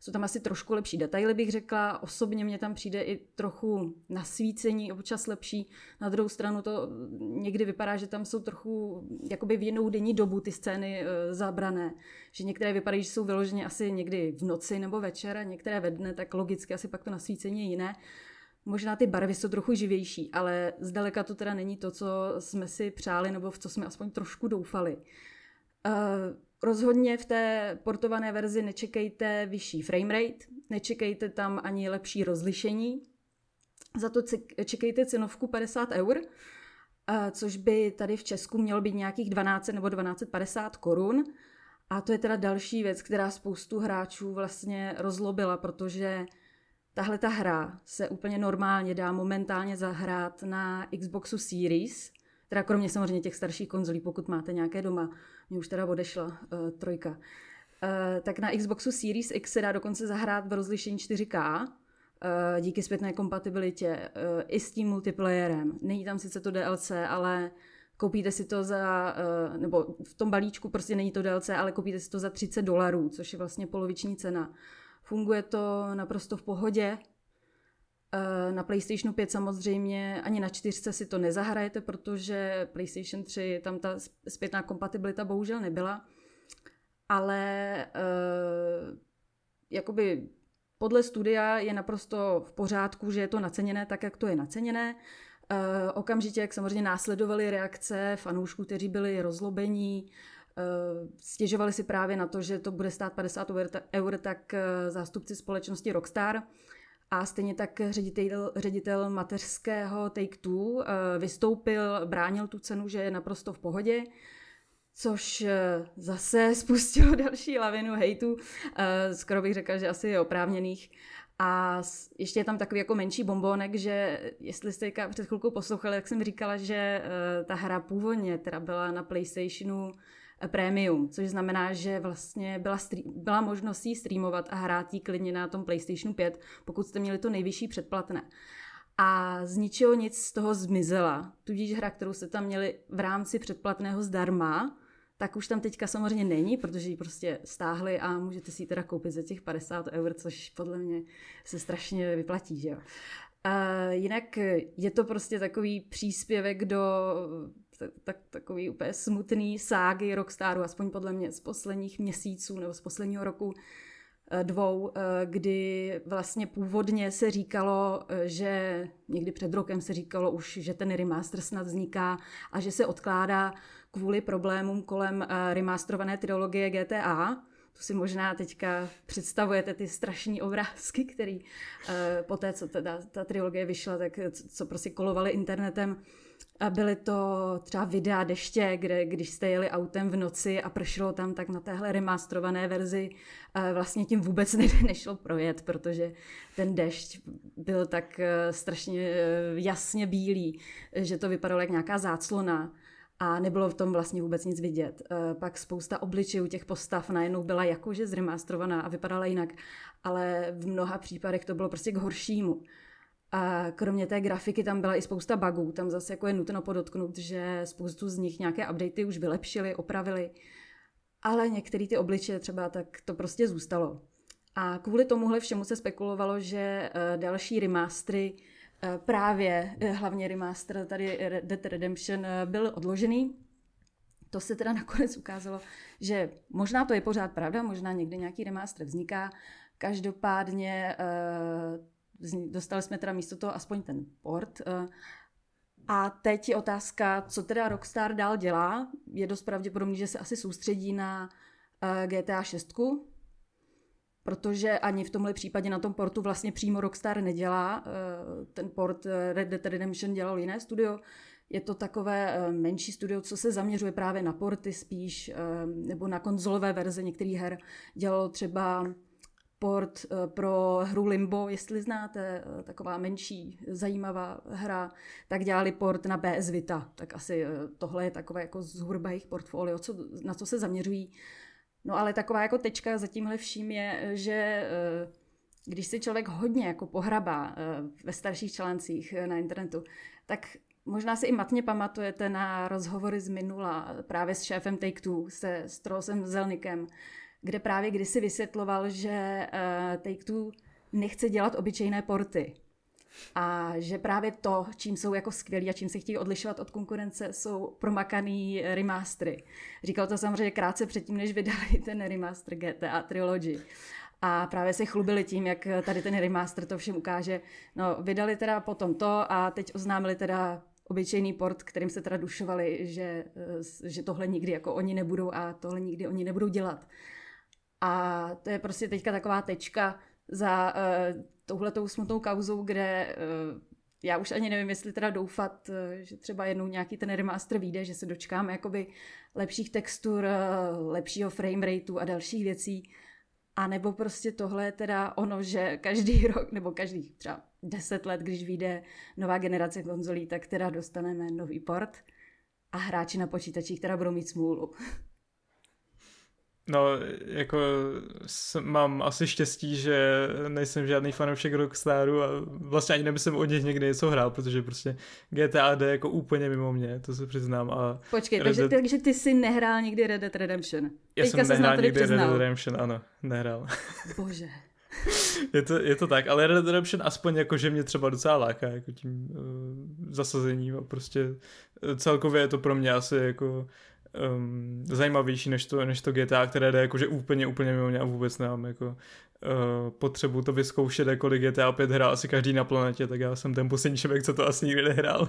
jsou tam asi trošku lepší detaily, bych řekla. Osobně mě tam přijde i trochu nasvícení, občas lepší. Na druhou stranu to někdy vypadá, že tam jsou trochu jakoby v jinou denní dobu ty scény e, zabrané. Že některé vypadají, že jsou vyloženě asi někdy v noci nebo večer a některé ve dne, tak logicky asi pak to nasvícení je jiné. Možná ty barvy jsou trochu živější, ale zdaleka to teda není to, co jsme si přáli nebo v co jsme aspoň trošku doufali. Uh, rozhodně v té portované verzi nečekejte vyšší framerate, nečekejte tam ani lepší rozlišení, za to čekejte cenovku 50 eur, uh, což by tady v Česku mělo být nějakých 12 nebo 1250 korun. A to je teda další věc, která spoustu hráčů vlastně rozlobila, protože tahle ta hra se úplně normálně dá momentálně zahrát na Xboxu Series, teda kromě samozřejmě těch starších konzolí, pokud máte nějaké doma, mě už teda odešla uh, trojka. Uh, tak na Xboxu Series X se dá dokonce zahrát v rozlišení 4K, uh, eh, díky zpětné kompatibilitě uh, i s tím multiplayerem. Není tam sice to DLC, ale koupíte si to za, uh, nebo v tom balíčku prostě není to DLC, ale koupíte si to za 30 dolarů, což je vlastně poloviční cena. Funguje to naprosto v pohodě, na PlayStationu 5 samozřejmě ani na čtyřce si to nezahrajete, protože PlayStation 3 tam ta zpětná kompatibilita bohužel nebyla. Ale uh, jakoby podle studia je naprosto v pořádku, že je to naceněné tak, jak to je naceněné. Uh, okamžitě, jak samozřejmě následovaly reakce fanoušků, kteří byli rozlobení, uh, stěžovali si právě na to, že to bude stát 50 eur, tak zástupci společnosti Rockstar a stejně tak ředitel, ředitel mateřského Take-Two eh, vystoupil, bránil tu cenu, že je naprosto v pohodě, což eh, zase spustilo další lavinu hejtu, eh, skoro bych řekla, že asi je oprávněných. A ještě je tam takový jako menší bombonek, že jestli jste před chvilkou poslouchali, jak jsem říkala, že ta hra původně teda byla na PlayStationu Premium, což znamená, že vlastně byla, stream, byla možnost jí streamovat a hrát jí klidně na tom PlayStation 5, pokud jste měli to nejvyšší předplatné. A z ničeho nic z toho zmizela. Tudíž hra, kterou jste tam měli v rámci předplatného zdarma, tak už tam teďka samozřejmě není, protože ji prostě stáhli a můžete si ji teda koupit za těch 50 eur, což podle mě se strašně vyplatí, že jo. Uh, jinak je to prostě takový příspěvek do tak, takový úplně smutný ságy Rockstaru, aspoň podle mě z posledních měsíců nebo z posledního roku eh, dvou, eh, kdy vlastně původně se říkalo, eh, že někdy před rokem se říkalo už, že ten remaster snad vzniká a že se odkládá kvůli problémům kolem remasterované trilogie GTA. To si možná teďka představujete ty strašní obrázky, který po té, co teda ta trilogie vyšla, tak co prostě kolovaly internetem, a byly to třeba videa deště, kde když jste jeli autem v noci a pršelo tam, tak na téhle remasterované verzi eh, vlastně tím vůbec ne, nešlo projet, protože ten dešť byl tak eh, strašně eh, jasně bílý, že to vypadalo jak nějaká záclona a nebylo v tom vlastně vůbec nic vidět. Pak spousta obličejů těch postav najednou byla jakože zremastrovaná a vypadala jinak, ale v mnoha případech to bylo prostě k horšímu. A kromě té grafiky tam byla i spousta bugů. Tam zase jako je nutno podotknout, že spoustu z nich nějaké updaty už vylepšili, opravili. Ale některé ty obličeje třeba, tak to prostě zůstalo. A kvůli tomuhle všemu se spekulovalo, že eh, další remastery, eh, právě eh, hlavně remaster tady Dead Redemption, byl odložený. To se teda nakonec ukázalo, že možná to je pořád pravda, možná někdy nějaký remaster vzniká. Každopádně dostali jsme teda místo toho aspoň ten port. Eh, a teď je otázka, co teda Rockstar dál dělá. Je dost pravděpodobný, že se asi soustředí na eh, GTA 6, protože ani v tomhle případě na tom portu vlastně přímo Rockstar nedělá. Eh, ten port Red Dead Redemption dělal jiné studio. Je to takové menší studio, co se zaměřuje právě na porty spíš, nebo na konzolové verze některých her. Dělalo třeba port eh, pro hru Limbo, jestli znáte, eh, taková menší, zajímavá hra, tak dělali port na BS Vita. Tak asi eh, tohle je takové jako zhruba jejich portfolio, co, na co se zaměřují. No ale taková jako tečka za tímhle vším je, že když si člověk hodně jako pohrabá ve starších článcích na internetu, tak Možná si i matně pamatujete na rozhovory z minula právě s šéfem Take-Two, se Strosem Zelnikem, kde právě kdysi vysvětloval, že uh, Take-Two nechce dělat obyčejné porty. A že právě to, čím jsou jako skvělí a čím se chtějí odlišovat od konkurence, jsou promakaný remastery. Říkal to samozřejmě krátce předtím, než vydali ten remaster GTA Trilogy. A právě se chlubili tím, jak tady ten remaster to všem ukáže. No, vydali teda potom to a teď oznámili teda obyčejný port, kterým se teda dušovali, že, eh, že tohle nikdy jako oni nebudou a tohle nikdy oni nebudou dělat. A to je prostě teďka taková tečka za uh, touhletou smutnou kauzou, kde uh, já už ani nevím, jestli teda doufat, uh, že třeba jednou nějaký ten remaster vyjde, že se dočkáme jakoby lepších textur, uh, lepšího frame rateu a dalších věcí. A nebo prostě tohle je teda ono, že každý rok, nebo každý třeba deset let, když vyjde nová generace konzolí, tak teda dostaneme nový port a hráči na počítačích teda budou mít smůlu. No, jako mám asi štěstí, že nejsem žádný fanoušek Rockstaru a vlastně ani nemyslím o nich někdy něco hrál, protože prostě GTA D jako úplně mimo mě, to se přiznám. A Počkej, Red takže, Dead... takže ty jsi nehrál nikdy Red Dead Redemption? Já Teďka jsem nehrál nikdy přiznal. Red Dead Redemption, ano, nehrál. Bože. je, to, je to tak, ale Red Dead Redemption aspoň jako, že mě třeba docela láká jako tím uh, zasazením a prostě uh, celkově je to pro mě asi jako um, zajímavější než to, než to GTA, které jde jakože úplně, úplně mimo mě a vůbec nemám jako uh, potřebu to vyzkoušet, jako GTA 5 hrál asi každý na planetě, tak já jsem ten poslední člověk, co to asi nikdy nehrál.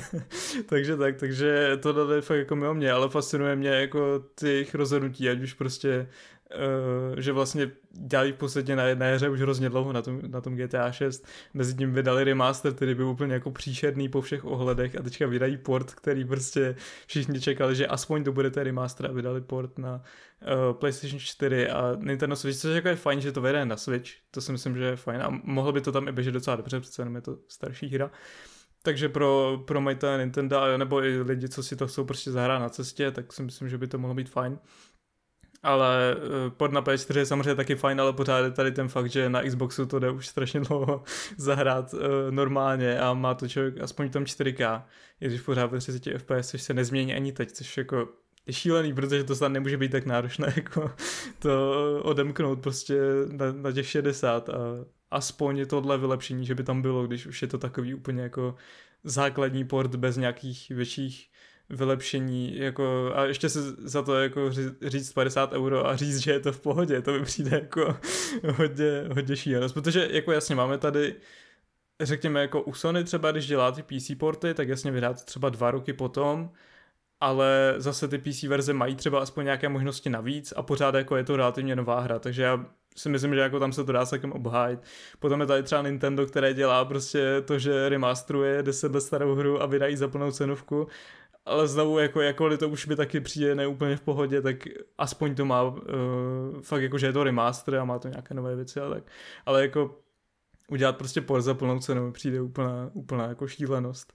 takže tak, takže to je fakt jako mimo mě, ale fascinuje mě jako těch rozhodnutí, ať už prostě že vlastně dělali v podstatě na jedné hře už hrozně dlouho na tom, na tom GTA 6. Mezi tím vydali remaster, který byl úplně jako příšerný po všech ohledech a teďka vydají port, který prostě všichni čekali, že aspoň to bude ten remaster a vydali port na uh, PlayStation 4 a Nintendo Switch, což jako je fajn, že to vyjde na Switch, to si myslím, že je fajn a mohlo by to tam i běžet docela dobře, přece jenom je to starší hra. Takže pro, pro majitele Nintendo, nebo i lidi, co si to chcou prostě zahrát na cestě, tak si myslím, že by to mohlo být fajn ale uh, pod na PS4 je samozřejmě taky fajn, ale pořád je tady ten fakt, že na Xboxu to jde už strašně dlouho zahrát uh, normálně a má to člověk aspoň tam 4K, i když pořád ve 30 FPS, což se nezmění ani teď, což jako je šílený, protože to snad nemůže být tak náročné, jako to odemknout prostě na, na těch 60 a aspoň tohle vylepšení, že by tam bylo, když už je to takový úplně jako základní port bez nějakých větších vylepšení, jako, a ještě se za to jako říct 50 euro a říct, že je to v pohodě, to mi přijde jako hodně, hodně šílenost, protože jako jasně máme tady řekněme jako u Sony třeba, když dělá ty PC porty, tak jasně vydá to třeba dva roky potom, ale zase ty PC verze mají třeba aspoň nějaké možnosti navíc a pořád jako je to relativně nová hra, takže já si myslím, že jako tam se to dá celkem obhájit. Potom je tady třeba Nintendo, které dělá prostě to, že remasteruje 10 let starou hru a vydají za plnou cenovku ale znovu, jako jakkoliv to už by taky přijde neúplně v pohodě, tak aspoň to má uh, fakt jako, že je to remaster a má to nějaké nové věci a tak. Ale jako udělat prostě por za plnou cenu přijde úplná, úplná jako šílenost.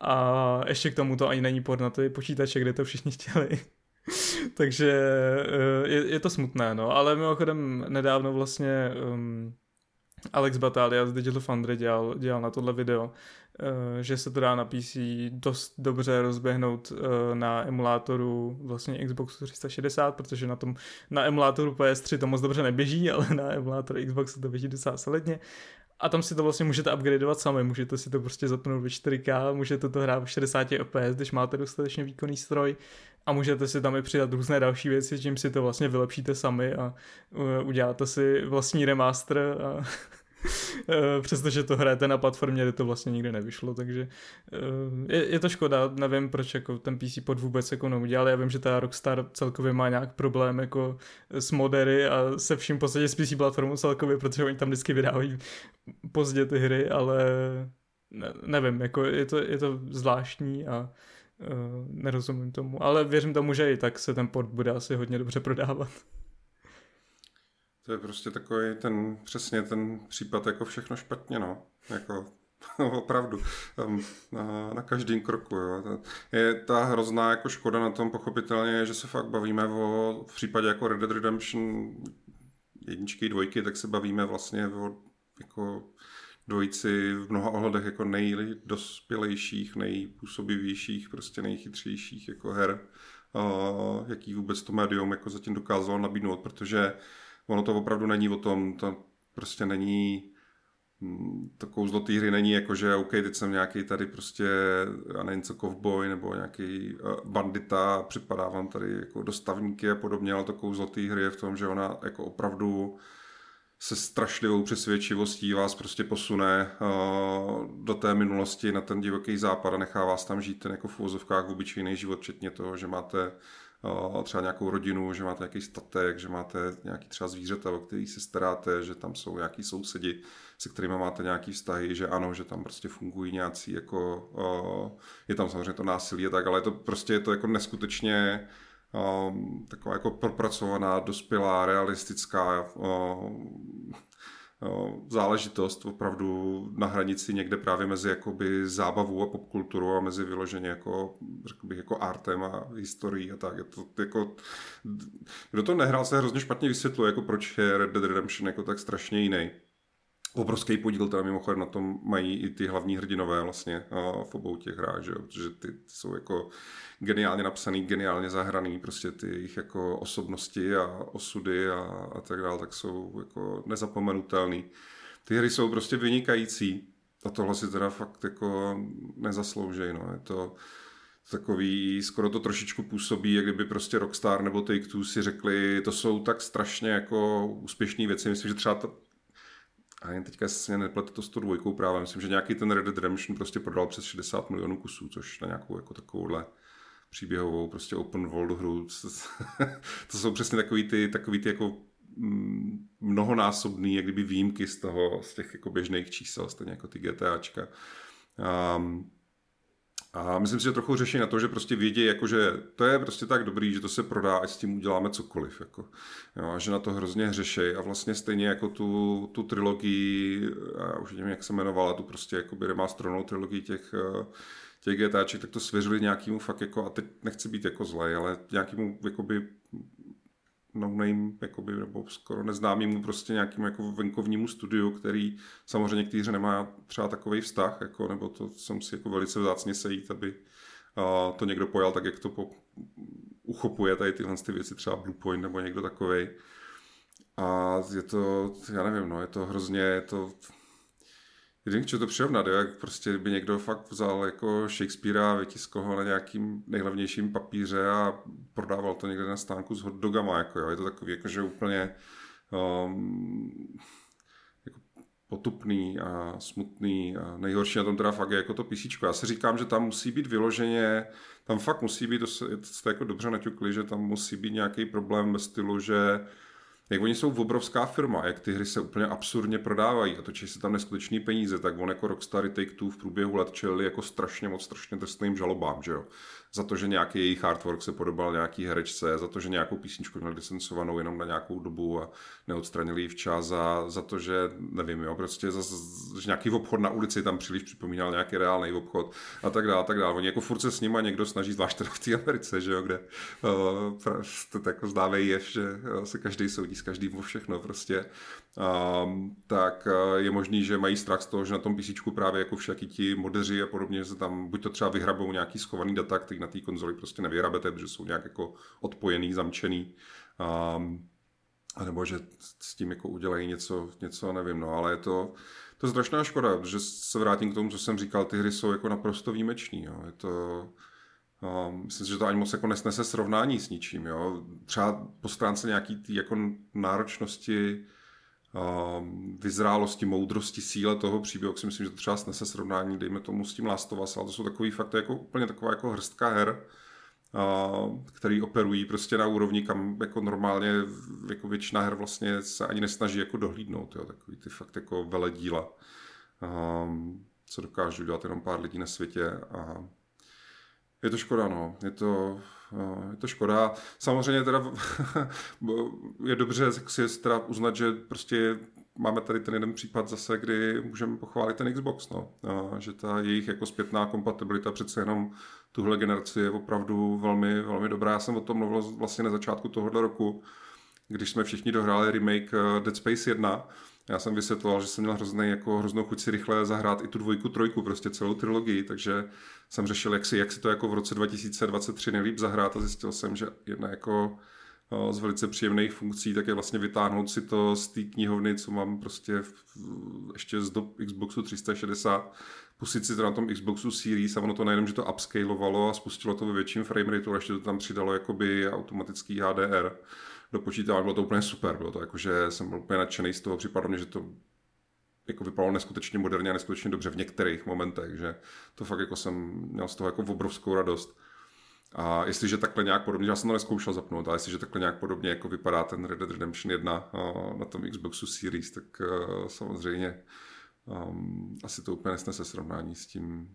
A ještě k tomu to ani není por na ty počítače, kde to všichni chtěli. Takže uh, je, je to smutné, no. Ale mimochodem nedávno vlastně um, Alex Batalia z Digital Foundry dělal, dělal na tohle video, eh, že se to dá na PC dost dobře rozběhnout eh, na emulátoru vlastně Xboxu 360, protože na tom na emulátoru PS3 to moc dobře neběží, ale na emulátoru Xboxu to běží docela solidně a tam si to vlastně můžete upgradeovat sami, můžete si to prostě zapnout ve 4K, můžete to hrát v 60 fps, když máte dostatečně výkonný stroj. A můžete si tam i přidat různé další věci, čím si to vlastně vylepšíte sami a uděláte si vlastní remaster a přestože to hrajete na platformě, kde to vlastně nikdy nevyšlo, takže eh, je, je to škoda, nevím proč jako ten PC pod vůbec jako neudělal, já vím, že ta Rockstar celkově má nějak problém jako s modery a se vším podstatě s PC platformou celkově, protože oni tam vždycky vydávají pozdě ty hry, ale ne, nevím, jako je to, je to zvláštní a uh, nerozumím tomu, ale věřím tomu, že i tak se ten port bude asi hodně dobře prodávat. To je prostě takový ten, přesně ten případ jako všechno špatně, no. Jako opravdu. Na, na každém kroku, jo. Je ta hrozná jako škoda na tom pochopitelně, že se fakt bavíme o, v případě jako Red Dead Redemption jedničky, dvojky, tak se bavíme vlastně o jako dvojici v mnoha ohledech jako nejdospělejších, nejpůsobivějších, prostě nejchytřejších jako her, jaký vůbec to médium jako zatím dokázalo nabídnout, protože ono to opravdu není o tom, to prostě není mm, to kouzlo té hry není jako, že OK, teď jsem nějaký tady prostě, já nevím co, kovboj nebo nějaký uh, bandita, připadá vám tady jako dostavníky a podobně, ale to kouzlo té hry je v tom, že ona jako opravdu se strašlivou přesvědčivostí vás prostě posune uh, do té minulosti na ten divoký západ a nechá vás tam žít ten jako v úvozovkách obyčejný život, včetně toho, že máte třeba nějakou rodinu, že máte nějaký statek, že máte nějaký třeba zvířata, o který se staráte, že tam jsou nějaký sousedi, se kterými máte nějaký vztahy, že ano, že tam prostě fungují nějací jako, je tam samozřejmě to násilí a tak, ale je to prostě je to jako neskutečně taková jako propracovaná, dospělá, realistická záležitost opravdu na hranici někde právě mezi jakoby zábavou a popkulturou a mezi vyloženě jako, řekl bych, jako artem a historií a tak. Je to jako, kdo to nehrál, se hrozně špatně vysvětluje, jako proč je Red Dead Redemption jako tak strašně jiný. Obrovský podíl teda mimochodem na tom mají i ty hlavní hrdinové vlastně v obou těch hrách, že jo? protože ty, jsou jako geniálně napsaný, geniálně zahraný, prostě ty jejich jako osobnosti a osudy a, a tak dále, tak jsou jako nezapomenutelný. Ty hry jsou prostě vynikající a tohle si teda fakt jako nezaslouží, no. Je to takový, skoro to trošičku působí, jak kdyby prostě Rockstar nebo Take-Two si řekli, to jsou tak strašně jako úspěšné věci. Myslím, že třeba ta, a jen teďka se neplete to s tou dvojkou právě. Myslím, že nějaký ten Red Dead Redemption prostě prodal přes 60 milionů kusů, což na nějakou jako takovouhle příběhovou prostě open world hru. to jsou přesně takový ty, takový ty jako mm, mnohonásobný, jak kdyby výjimky z toho, z těch jako běžných čísel, stejně jako ty GTAčka. Um, a myslím si, že trochu řeší na to, že prostě vědí, jako, že to je prostě tak dobrý, že to se prodá, ať s tím uděláme cokoliv. Jako. Jo, a že na to hrozně hřeší. A vlastně stejně jako tu, tu trilogii, já už nevím, jak se jmenovala, tu prostě jakoby remasterovanou trilogii těch, eh, těch GTAček, tak to svěřili nějakému fakt jako, a teď nechci být jako zlej, ale nějakému jakoby no name, jakoby, nebo skoro neznámému prostě nějakému jako venkovnímu studiu, který samozřejmě k té nemá třeba takový vztah, jako, nebo to jsem si jako velice vzácně sejít, aby a, to někdo pojal tak, jak to po, uchopuje tady tyhle ty věci, třeba Bluepoint nebo někdo takový. A je to, já nevím, no, je to hrozně, je to Nevím, co to přirovnat, jo? jak prostě kdyby někdo fakt vzal jako Shakespearea, vytiskl ho na nějakým nejhlavnějším papíře a prodával to někde na stánku s hotdogama, jako jo? je to takový jako, že úplně um, jako potupný a smutný a nejhorší na tom teda fakt je jako to písíčko. Já si říkám, že tam musí být vyloženě, tam fakt musí být, to jste jako dobře naťukli, že tam musí být nějaký problém ve stylu, že jak oni jsou obrovská firma, jak ty hry se úplně absurdně prodávají a točí se tam neskutečný peníze, tak on jako Rockstar Take-Two v průběhu let čelili jako strašně moc strašně trestným žalobám, že jo za to, že nějaký jejich artwork se podobal nějaký herečce, za to, že nějakou písničku měli licencovanou jenom na nějakou dobu a neodstranili ji včas a za to, že nevím, jo, prostě za, že nějaký obchod na ulici tam příliš připomínal nějaký reálný obchod a tak dále, tak dále. Oni jako furt se s nimi někdo snaží, zvlášť teda v té Americe, že jo, kde uh, to jako zdávají je, že uh, se každý soudí s každým o všechno prostě, tak uh, je možný, že mají strach z toho, že na tom písíčku právě jako všaký ti modeři a podobně, že se tam buď to třeba vyhrabou nějaký schovaný data, který na té konzoli prostě nevyhrabete, protože jsou nějak jako odpojený, zamčený. Um, a nebo že s tím jako udělají něco, něco nevím, no, ale je to, to je strašná škoda, že se vrátím k tomu, co jsem říkal, ty hry jsou jako naprosto výjimečný, jo. je to, um, myslím si, že to ani moc jako nesnese srovnání s ničím, jo. třeba po stránce nějaký tý jako náročnosti, vyzrálosti, moudrosti, síle toho příběhu, si myslím, že to třeba snese srovnání, dejme tomu s tím Last of Us, ale to jsou takový fakt jako úplně taková jako hrstka her, který operují prostě na úrovni, kam jako normálně jako většina her vlastně se ani nesnaží jako dohlídnout, jo, takový ty fakt jako veledíla, co dokážu dělat jenom pár lidí na světě a je to škoda, no. Je to, je to škoda. Samozřejmě teda je dobře si teda uznat, že prostě máme tady ten jeden případ zase, kdy můžeme pochválit ten Xbox, no. Že ta jejich jako zpětná kompatibilita přece jenom tuhle generaci je opravdu velmi, velmi dobrá. Já jsem o tom mluvil vlastně na začátku tohohle roku, když jsme všichni dohráli remake eh, Dead Space 1, já jsem vysvětloval, že jsem měl hrozný, jako hroznou chuť si rychle zahrát i tu dvojku, trojku, prostě celou trilogii, takže jsem řešil, jak si, jak si to jako v roce 2023 nejlíp zahrát a zjistil jsem, že jedna jako z velice příjemných funkcí, tak je vlastně vytáhnout si to z té knihovny, co mám prostě v, ještě z do Xboxu 360, pustit si to na tom Xboxu Series a ono to nejenom, že to upscalovalo a spustilo to ve větším framerate, ale ještě to tam přidalo jakoby automatický HDR do počítání, bylo to úplně super, bylo to jako, že jsem byl úplně nadšený z toho, připadlo mi, že to jako vypadalo neskutečně moderně a neskutečně dobře v některých momentech, že to fakt jako jsem měl z toho jako obrovskou radost. A jestliže takhle nějak podobně, já jsem to neskoušel zapnout, ale jestliže takhle nějak podobně jako vypadá ten Red Dead Redemption 1 na tom Xboxu Series, tak samozřejmě um, asi to úplně nesnese srovnání s tím,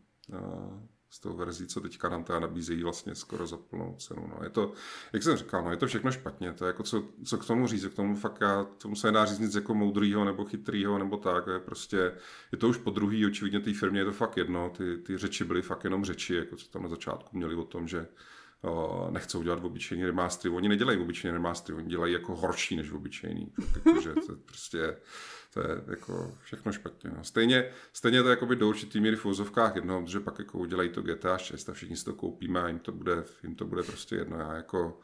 s tou verzí, co teďka nám teda nabízejí vlastně skoro za plnou cenu. No. Je to, jak jsem říkal, no, je to všechno špatně. To je jako co, co k tomu říct, k tomu fakt já, tomu se nedá říct nic jako moudrýho nebo chytrýho nebo tak. Je prostě, je to už po druhý, očividně té firmě je to fakt jedno. Ty, ty řeči byly fakt jenom řeči, jako co tam na začátku měli o tom, že nechcou dělat obyčejný remastery. Oni nedělají obyčejný remastery, oni dělají jako horší než obyčejný. Jako, že to je prostě to je jako všechno špatně. No. Stejně, stejně to jako do určitý míry v úzovkách jedno, že pak jako udělají to GTA 6 a všichni si to koupíme a jim to bude, jim to bude prostě jedno. Já jako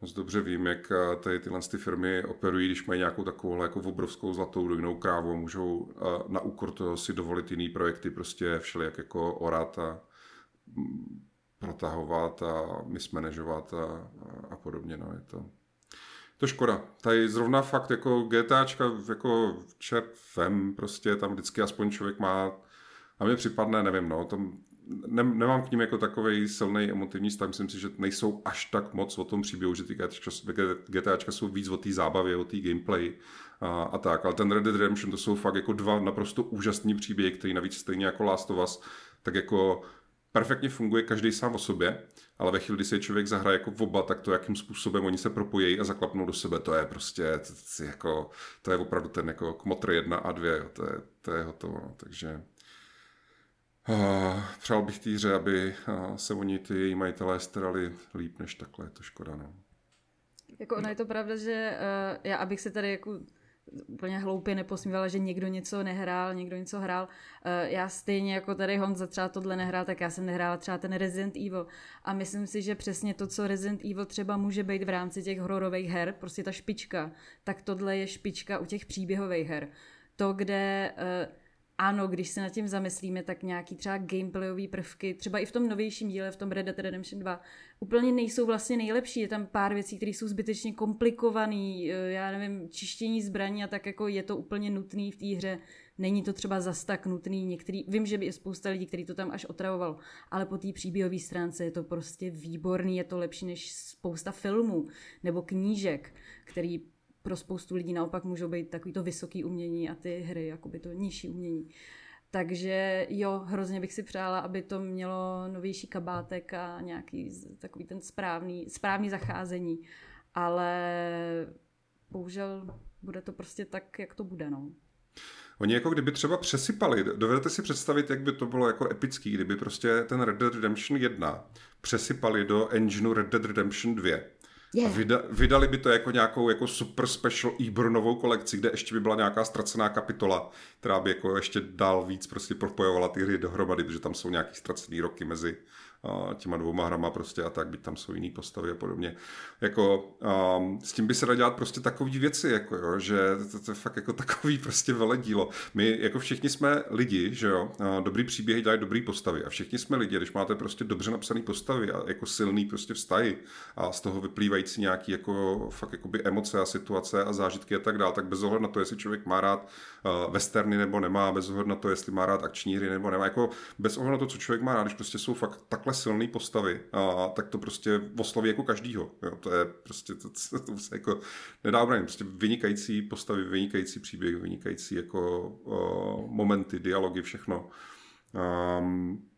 moc dobře vím, jak tady tyhle ty firmy operují, když mají nějakou takovou jako obrovskou zlatou dojnou krávu a můžou na úkor toho si dovolit jiný projekty prostě všelijak jako orat a protahovat a mismanažovat a, a podobně. No, je to, to škoda. Tady zrovna fakt jako GTAčka, jako červem, prostě tam vždycky aspoň člověk má, a mně připadne, nevím, no, tam ne, nemám k ním jako takový silný emotivní stav, myslím si, že nejsou až tak moc o tom příběhu, že ty GTAčka, GTAčka jsou víc o té zábavě, o té gameplay a, a, tak, ale ten Red Dead Redemption to jsou fakt jako dva naprosto úžasný příběhy, který navíc stejně jako Last of Us, tak jako perfektně funguje každý sám o sobě, ale ve chvíli, kdy se člověk zahraje jako v oba, tak to, jakým způsobem oni se propojí a zaklapnou do sebe, to je prostě, to, to, jako, to je opravdu ten jako kmotr jedna a dvě, jo, to je, to je hotovo, no, takže uh, přál bych týře, aby uh, se oni ty její majitelé starali líp než takhle, je to škoda, no. Jako ono je to pravda, že uh, já, abych se tady jako úplně hloupě neposmívala, že někdo něco nehrál, někdo něco hrál. Eh, já stejně jako tady Honza třeba tohle nehrál, tak já jsem nehrála třeba ten Resident Evil. A myslím si, že přesně to, co Resident Evil třeba může být v rámci těch hororových her, prostě ta špička, tak tohle je špička u těch příběhových her. To, kde uh, ano, když se nad tím zamyslíme, tak nějaký třeba gameplayové prvky, třeba i v tom novějším díle, v tom Red Dead Redemption 2, úplně nejsou vlastně nejlepší. Je tam pár věcí, které jsou zbytečně komplikované, eh, já nevím, čištění zbraní a tak jako je to úplně nutný v té hře. Není to třeba zas tak nutný. Některý, vím, že je spousta lidí, kteří to tam až otravoval, ale po té příběhové stránce je to prostě výborný, je to lepší než spousta filmů nebo knížek, který pro spoustu lidí naopak můžou být takový to vysoký umění a ty hry jakoby to nižší umění. Takže jo, hrozně bych si přála, aby to mělo novější kabátek a nějaký takový ten správný, správný zacházení. Ale bohužel bude to prostě tak, jak to bude, no. Oni jako kdyby třeba přesypali, dovedete si představit, jak by to bylo jako epický, kdyby prostě ten Red Dead Redemption 1 přesypali do engineu Red Dead Redemption 2 Yeah. A vyda, vydali by to jako nějakou jako super special e kolekci, kde ještě by byla nějaká ztracená kapitola, která by jako ještě dál víc prostě propojovala ty hry dohromady, protože tam jsou nějaký ztracený roky mezi těma dvouma hrama prostě a tak, byť tam jsou jiný postavy a podobně. Jako, um, s tím by se dá dělat prostě takové věci, jako jo, že to, to, je fakt jako takový prostě veledílo. My jako všichni jsme lidi, že jo, dobrý příběhy dělají dobrý postavy a všichni jsme lidi, když máte prostě dobře napsané postavy a jako silný prostě vztahy a z toho vyplývající nějaký jako fakt jakoby emoce a situace a zážitky a tak dále, tak bez ohledu na to, jestli člověk má rád uh, westerny nebo nemá, bez ohledu na to, jestli má rád akční hry nebo nemá, jako bez ohledu na to, co člověk má rád, když prostě jsou fakt takhle silné postavy, a, tak to prostě osloví jako každýho. Jo. To je prostě, to, to, to se jako nedá obránit. Prostě vynikající postavy, vynikající příběh, vynikající jako uh, momenty, dialogy, všechno. Um,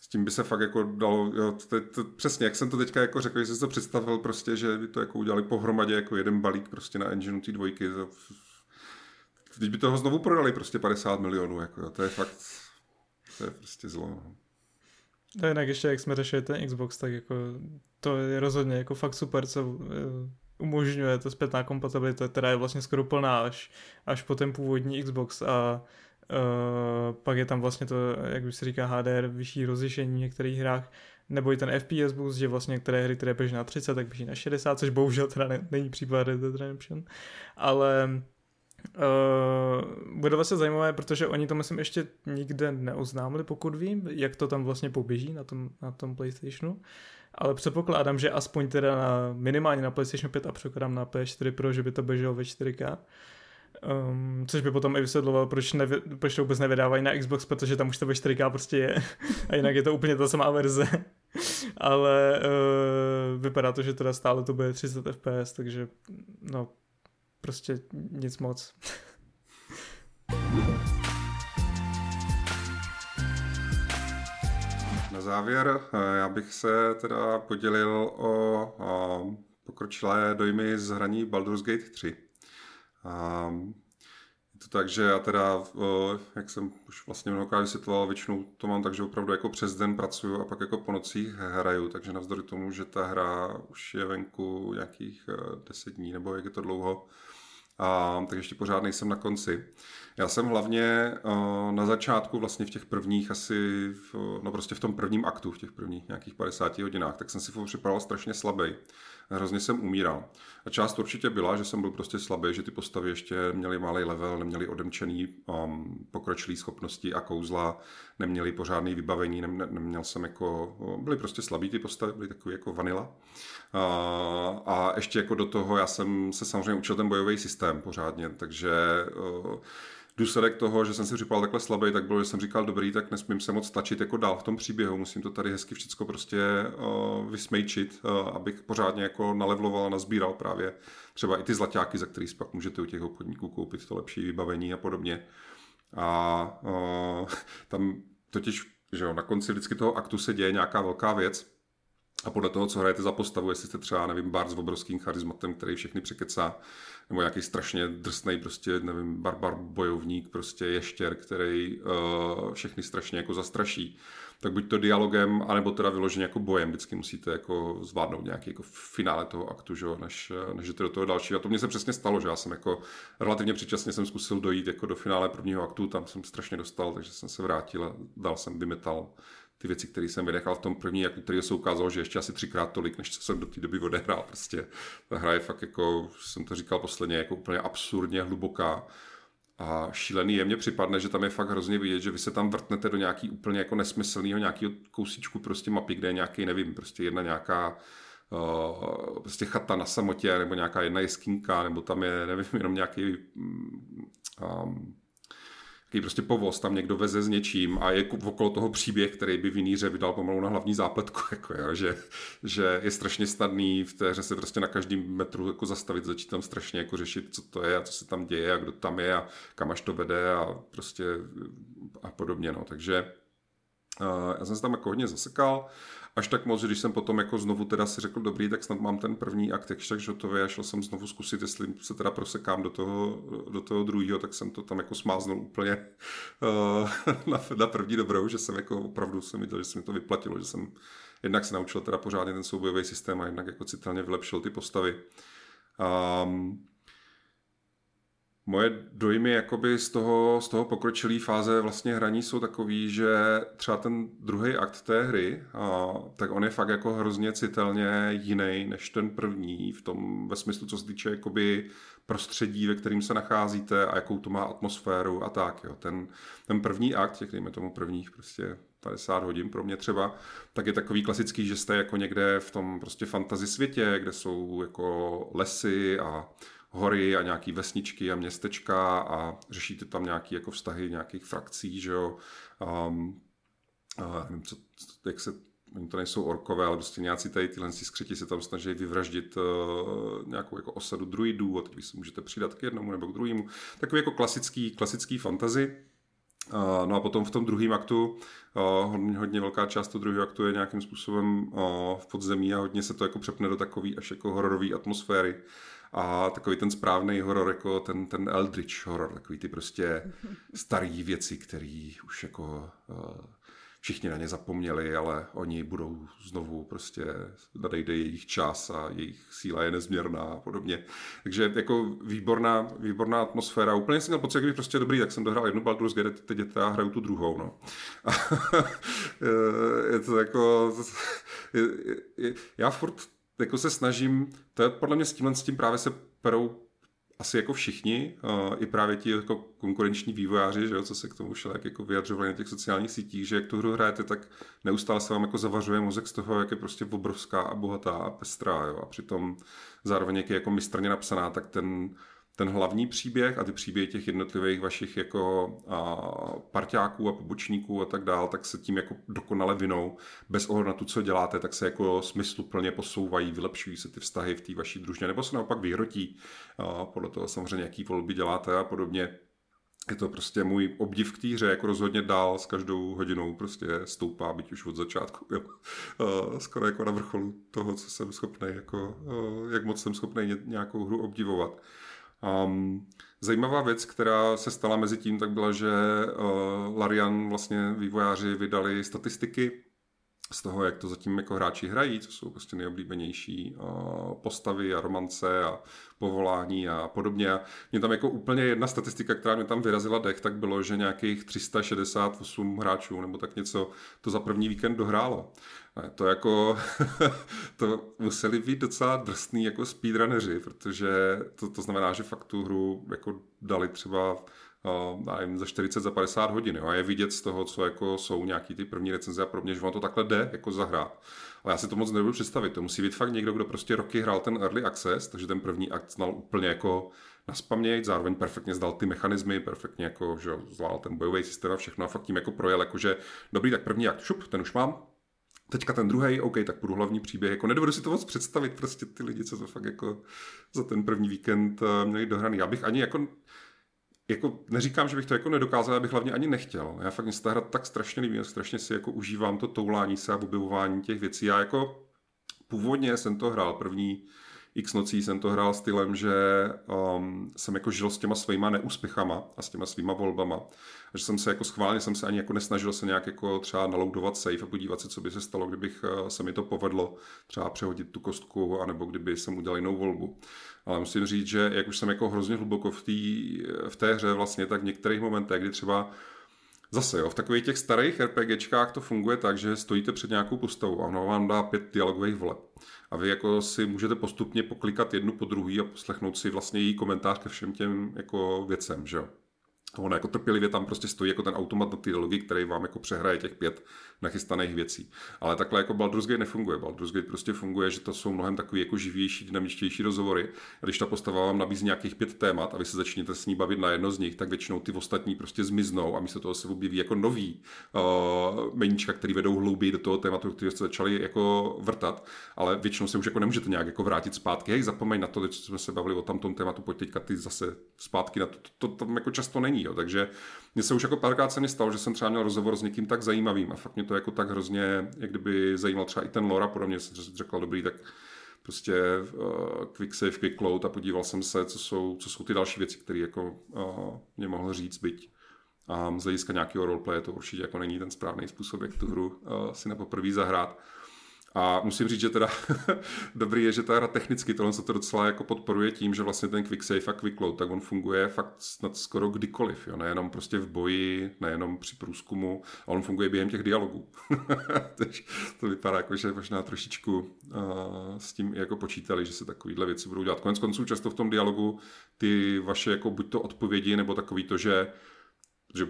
s tím by se fakt jako dalo, jo, to, to, přesně, jak jsem to teďka jako řekl, že jsi to představil prostě, že by to jako udělali pohromadě jako jeden balík prostě na engineu té dvojky. Teď by toho znovu prodali prostě 50 milionů, jako to je fakt, to je prostě zlo. No. A jinak ještě, jak jsme řešili ten Xbox, tak jako to je rozhodně jako fakt super, co eh, umožňuje to zpětná kompatibilita, která je vlastně skoro plná až, až po ten původní Xbox a uh, pak je tam vlastně to, jak už se říká HDR, vyšší rozlišení v některých hrách, nebo i ten FPS boost, že vlastně některé hry, které běží na 30, tak běží na 60, což bohužel teda ne, není případ Red Dead Redemption, ale Uh, bude vlastně zajímavé, protože oni to myslím ještě nikde neoznámili, pokud vím, jak to tam vlastně poběží na tom, na tom PlayStationu. Ale předpokládám, že aspoň teda na, minimálně na PlayStation 5 a překladám na PS4 Pro, že by to běželo ve 4K. Um, což by potom i vysvětloval, proč, nevy, proč to vůbec nevydávají na Xbox, protože tam už to ve 4K prostě je. a jinak je to úplně ta samá verze. Ale uh, vypadá to, že teda stále to bude 30 FPS, takže no, prostě nic moc. Na závěr já bych se teda podělil o, o pokročilé dojmy z hraní Baldur's Gate 3. A je to tak, že já teda, jak jsem už vlastně mnohokrát vysvětloval, většinou to mám tak, že opravdu jako přes den pracuju a pak jako po nocích hraju, takže navzdory tomu, že ta hra už je venku nějakých 10 dní, nebo jak je to dlouho, a, tak ještě pořád nejsem na konci. Já jsem hlavně uh, na začátku, vlastně v těch prvních asi, v, no prostě v tom prvním aktu, v těch prvních nějakých 50 hodinách, tak jsem si připadal strašně slabý. Hrozně jsem umíral. A část určitě byla, že jsem byl prostě slabý, že ty postavy ještě měly malý level, neměly odemčený um, pokročilý schopnosti a kouzla, neměly pořádný vybavení, ne, neměl jsem jako, byly prostě slabý ty postavy, byly takový jako vanila. A, a ještě jako do toho já jsem se samozřejmě učil ten bojový systém pořádně, takže uh, důsledek toho, že jsem si připadal takhle slabý, tak bylo, že jsem říkal, dobrý, tak nesmím se moc tlačit jako dál v tom příběhu, musím to tady hezky všechno prostě uh, vysmejčit, uh, abych pořádně jako nalevloval a nazbíral právě třeba i ty zlaťáky, za který pak můžete u těch obchodníků koupit to lepší vybavení a podobně. A uh, tam totiž, že jo, na konci vždycky toho aktu se děje nějaká velká věc, a podle toho, co hrajete za postavu, jestli jste třeba, nevím, bar s obrovským charizmatem, který všechny překecá, nebo nějaký strašně drsný, prostě, nevím, barbar bojovník, prostě ještěr, který uh, všechny strašně jako zastraší, tak buď to dialogem, anebo teda vyloženě jako bojem, vždycky musíte jako zvládnout nějaký jako finále toho aktu, že, než, než jdete do toho dalšího. A to mně se přesně stalo, že já jsem jako relativně předčasně jsem zkusil dojít jako do finále prvního aktu, tam jsem strašně dostal, takže jsem se vrátil a dal jsem vymetal ty věci, které jsem vynechal v tom první, jako který se ukázalo, že ještě asi třikrát tolik, než co jsem do té doby odehrál. Prostě ta hra je fakt jako, jsem to říkal posledně, jako úplně absurdně hluboká. A šílený je mně připadne, že tam je fakt hrozně vidět, že vy se tam vrtnete do nějaký úplně jako nesmyslného nějakého kousíčku prostě mapy, kde je nějaký, nevím, prostě jedna nějaká uh, prostě chata na samotě, nebo nějaká jedna jeskínka, nebo tam je, nevím, jenom nějaký um, takový prostě povoz, tam někdo veze s něčím a je okolo toho příběh, který by v jiný hře vydal pomalu na hlavní zápletku, jako jo, že, že, je strašně snadný v té hře se prostě na každém metru jako zastavit, začít tam strašně jako řešit, co to je a co se tam děje a kdo tam je a kam až to vede a prostě a podobně, no, takže uh, já jsem se tam jako hodně zasekal, až tak moc, když jsem potom jako znovu teda si řekl, dobrý, tak snad mám ten první akt jakž tak hotový a šel jsem znovu zkusit, jestli se teda prosekám do toho, do toho druhého, tak jsem to tam jako smáznul úplně uh, na, na, první dobrou, že jsem jako opravdu jsem viděl, že se mi to vyplatilo, že jsem jednak se naučil teda pořádně ten soubojový systém a jednak jako citelně vylepšil ty postavy. Um, Moje dojmy jakoby z toho, z toho pokročilé fáze vlastně hraní jsou takový, že třeba ten druhý akt té hry, a, tak on je fakt jako hrozně citelně jiný než ten první v tom ve smyslu, co se týče jakoby prostředí, ve kterým se nacházíte a jakou to má atmosféru a tak. Jo. Ten, ten první akt, těch dejme tomu prvních prostě 50 hodin pro mě třeba, tak je takový klasický, že jste jako někde v tom prostě fantasy světě, kde jsou jako lesy a hory a nějaký vesničky a městečka a řešíte tam nějaký jako vztahy nějakých frakcí, že jo. Um, a nevím, co, jak se oni to nejsou orkové, ale prostě nějací tady tyhle skřeti se tam snaží vyvraždit uh, nějakou jako osadu druidů a teď vy se můžete přidat k jednomu nebo k druhému. Takový jako klasický, klasický fantazy. Uh, no a potom v tom druhém aktu, uh, hodně, hodně velká část toho druhého aktu je nějakým způsobem uh, v podzemí a hodně se to jako přepne do takové až jako hororové atmosféry a takový ten správný horor, jako ten, ten Eldritch horor, takový ty prostě starý věci, který už jako uh, všichni na ně zapomněli, ale oni budou znovu prostě, nadejde jejich čas a jejich síla je nezměrná a podobně. Takže jako výborná, výborná atmosféra. Úplně jsem měl pocit, když prostě dobrý, tak jsem dohrál jednu Baldur's Gate, teď já hraju tu druhou, no. A je to jako, je, je, já furt jako se snažím, to je podle mě s tímhle s tím právě se perou asi jako všichni, uh, i právě ti jako konkurenční vývojáři, že jo, co se k tomu všelijak jako vyjadřovali na těch sociálních sítích, že jak tu hru hrajete, tak neustále se vám jako zavařuje mozek z toho, jak je prostě obrovská a bohatá a pestrá, jo, a přitom zároveň jak je jako mistrně napsaná, tak ten ten hlavní příběh a ty příběhy těch jednotlivých vašich jako a, parťáků a pobočníků a tak dál, tak se tím jako dokonale vinou. Bez ohledu na to, co děláte, tak se jako smysluplně posouvají, vylepšují se ty vztahy v té vaší družině, nebo se naopak vyhrotí. A podle toho samozřejmě, jaký volby děláte a podobně. je to prostě můj obdiv k té hře, jako rozhodně dál s každou hodinou prostě stoupá, byť už od začátku, jo. Skoro jako na vrcholu toho, co jsem schopný, jako, jak moc jsem schopný nějakou hru obdivovat. Um, zajímavá věc, která se stala mezi tím, tak byla, že uh, Larian vlastně vývojáři vydali statistiky z toho, jak to zatím jako hráči hrají, co jsou prostě nejoblíbenější postavy a romance a povolání a podobně. A mě tam jako úplně jedna statistika, která mě tam vyrazila dech, tak bylo, že nějakých 368 hráčů nebo tak něco to za první víkend dohrálo. A to jako, to museli být docela drsný jako speedrunneři, protože to, to znamená, že fakt tu hru jako dali třeba nevím, za 40, za 50 hodin. Jo? A je vidět z toho, co jako jsou nějaký ty první recenze a pro mě, že vám to takhle jde jako zahrát. Ale já si to moc nebudu představit. To musí být fakt někdo, kdo prostě roky hrál ten early access, takže ten první akt znal úplně jako na zároveň perfektně zdal ty mechanismy, perfektně jako, že zvládl ten bojový systém a všechno a fakt tím jako projel, jakože dobrý, tak první akt, šup, ten už mám, Teďka ten druhý, OK, tak půjdu hlavní příběh. Jako nedovedu si to moc představit, prostě ty lidi, co to fakt jako za ten první víkend eh, měli dohraný. Já bych ani jako jako neříkám, že bych to jako nedokázal, já bych hlavně ani nechtěl. Já fakt mě se ta hra tak strašně líbí, strašně si jako užívám to toulání se a objevování těch věcí. Já jako původně jsem to hrál první x nocí jsem to hrál stylem, že um, jsem jako žil s těma svýma neúspěchama a s těma svýma volbama. A že jsem se jako schválně, jsem se ani jako nesnažil se nějak jako třeba naloudovat safe a podívat se, co by se stalo, kdybych uh, se mi to povedlo třeba přehodit tu kostku, anebo kdyby jsem udělal jinou volbu. Ale musím říct, že jak už jsem jako hrozně hluboko v, tý, v té hře vlastně, tak v některých momentech, kdy třeba Zase jo, v takových těch starých RPGčkách to funguje tak, že stojíte před nějakou postavou a ono vám dá pět dialogových voleb. A vy jako si můžete postupně poklikat jednu po druhý a poslechnout si vlastně její komentář ke všem těm jako věcem, že jo. Ono jako trpělivě tam prostě stojí jako ten automat na ty dialogy, který vám jako přehraje těch pět nachystaných věcí. Ale takhle jako Baldur's Gate nefunguje. Baldur's Gate prostě funguje, že to jsou mnohem takový jako živější, dynamičtější rozhovory. A když ta postava vám nabízí nějakých pět témat a vy se začnete s ní bavit na jedno z nich, tak většinou ty ostatní prostě zmiznou a místo toho se objeví jako nový uh, meníčka, který vedou hlouběji do toho tématu, který jste začali jako vrtat, ale většinou se už jako nemůžete nějak jako vrátit zpátky. Hej, zapomeň na to, že jsme se bavili o tam tom tématu, pojď teďka ty zase zpátky na. To, to, to tam jako často není, jo. takže mně se už jako párkrát se mi stalo, že jsem třeba měl rozhovor s někým tak zajímavým a fakt mě to jako tak hrozně, jak kdyby zajímal třeba i ten lore, podobně jsem řekl, dobrý, tak prostě uh, quick save, quick load a podíval jsem se, co jsou, co jsou ty další věci, které jako uh, mě mohl říct, byť a z hlediska nějakého roleplay to určitě jako není ten správný způsob, jak tu hru uh, si na poprvé zahrát. A musím říct, že teda dobrý je, že ta hra technicky tohle se to docela jako podporuje tím, že vlastně ten quick save a quick load, tak on funguje fakt snad skoro kdykoliv, jo? nejenom prostě v boji, nejenom při průzkumu, ale on funguje během těch dialogů. Takže to vypadá jako, že možná trošičku uh, s tím jako počítali, že se takovýhle věci budou dělat. Konec konců často v tom dialogu ty vaše jako buď to odpovědi, nebo takový to, že, že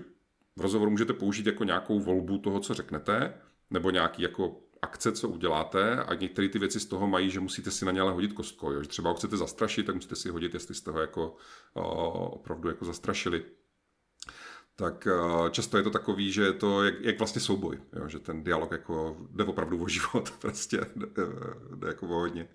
v rozhovoru můžete použít jako nějakou volbu toho, co řeknete, nebo nějaký jako akce, co uděláte a některé ty věci z toho mají, že musíte si na ně ale hodit kostkou. Jo? Že třeba ho chcete zastrašit, tak musíte si hodit, jestli jste ho jako o, opravdu jako zastrašili. Tak často je to takový, že je to jak, jak vlastně souboj, jo? že ten dialog jako jde opravdu o život, prostě jde, jde jako o hodně.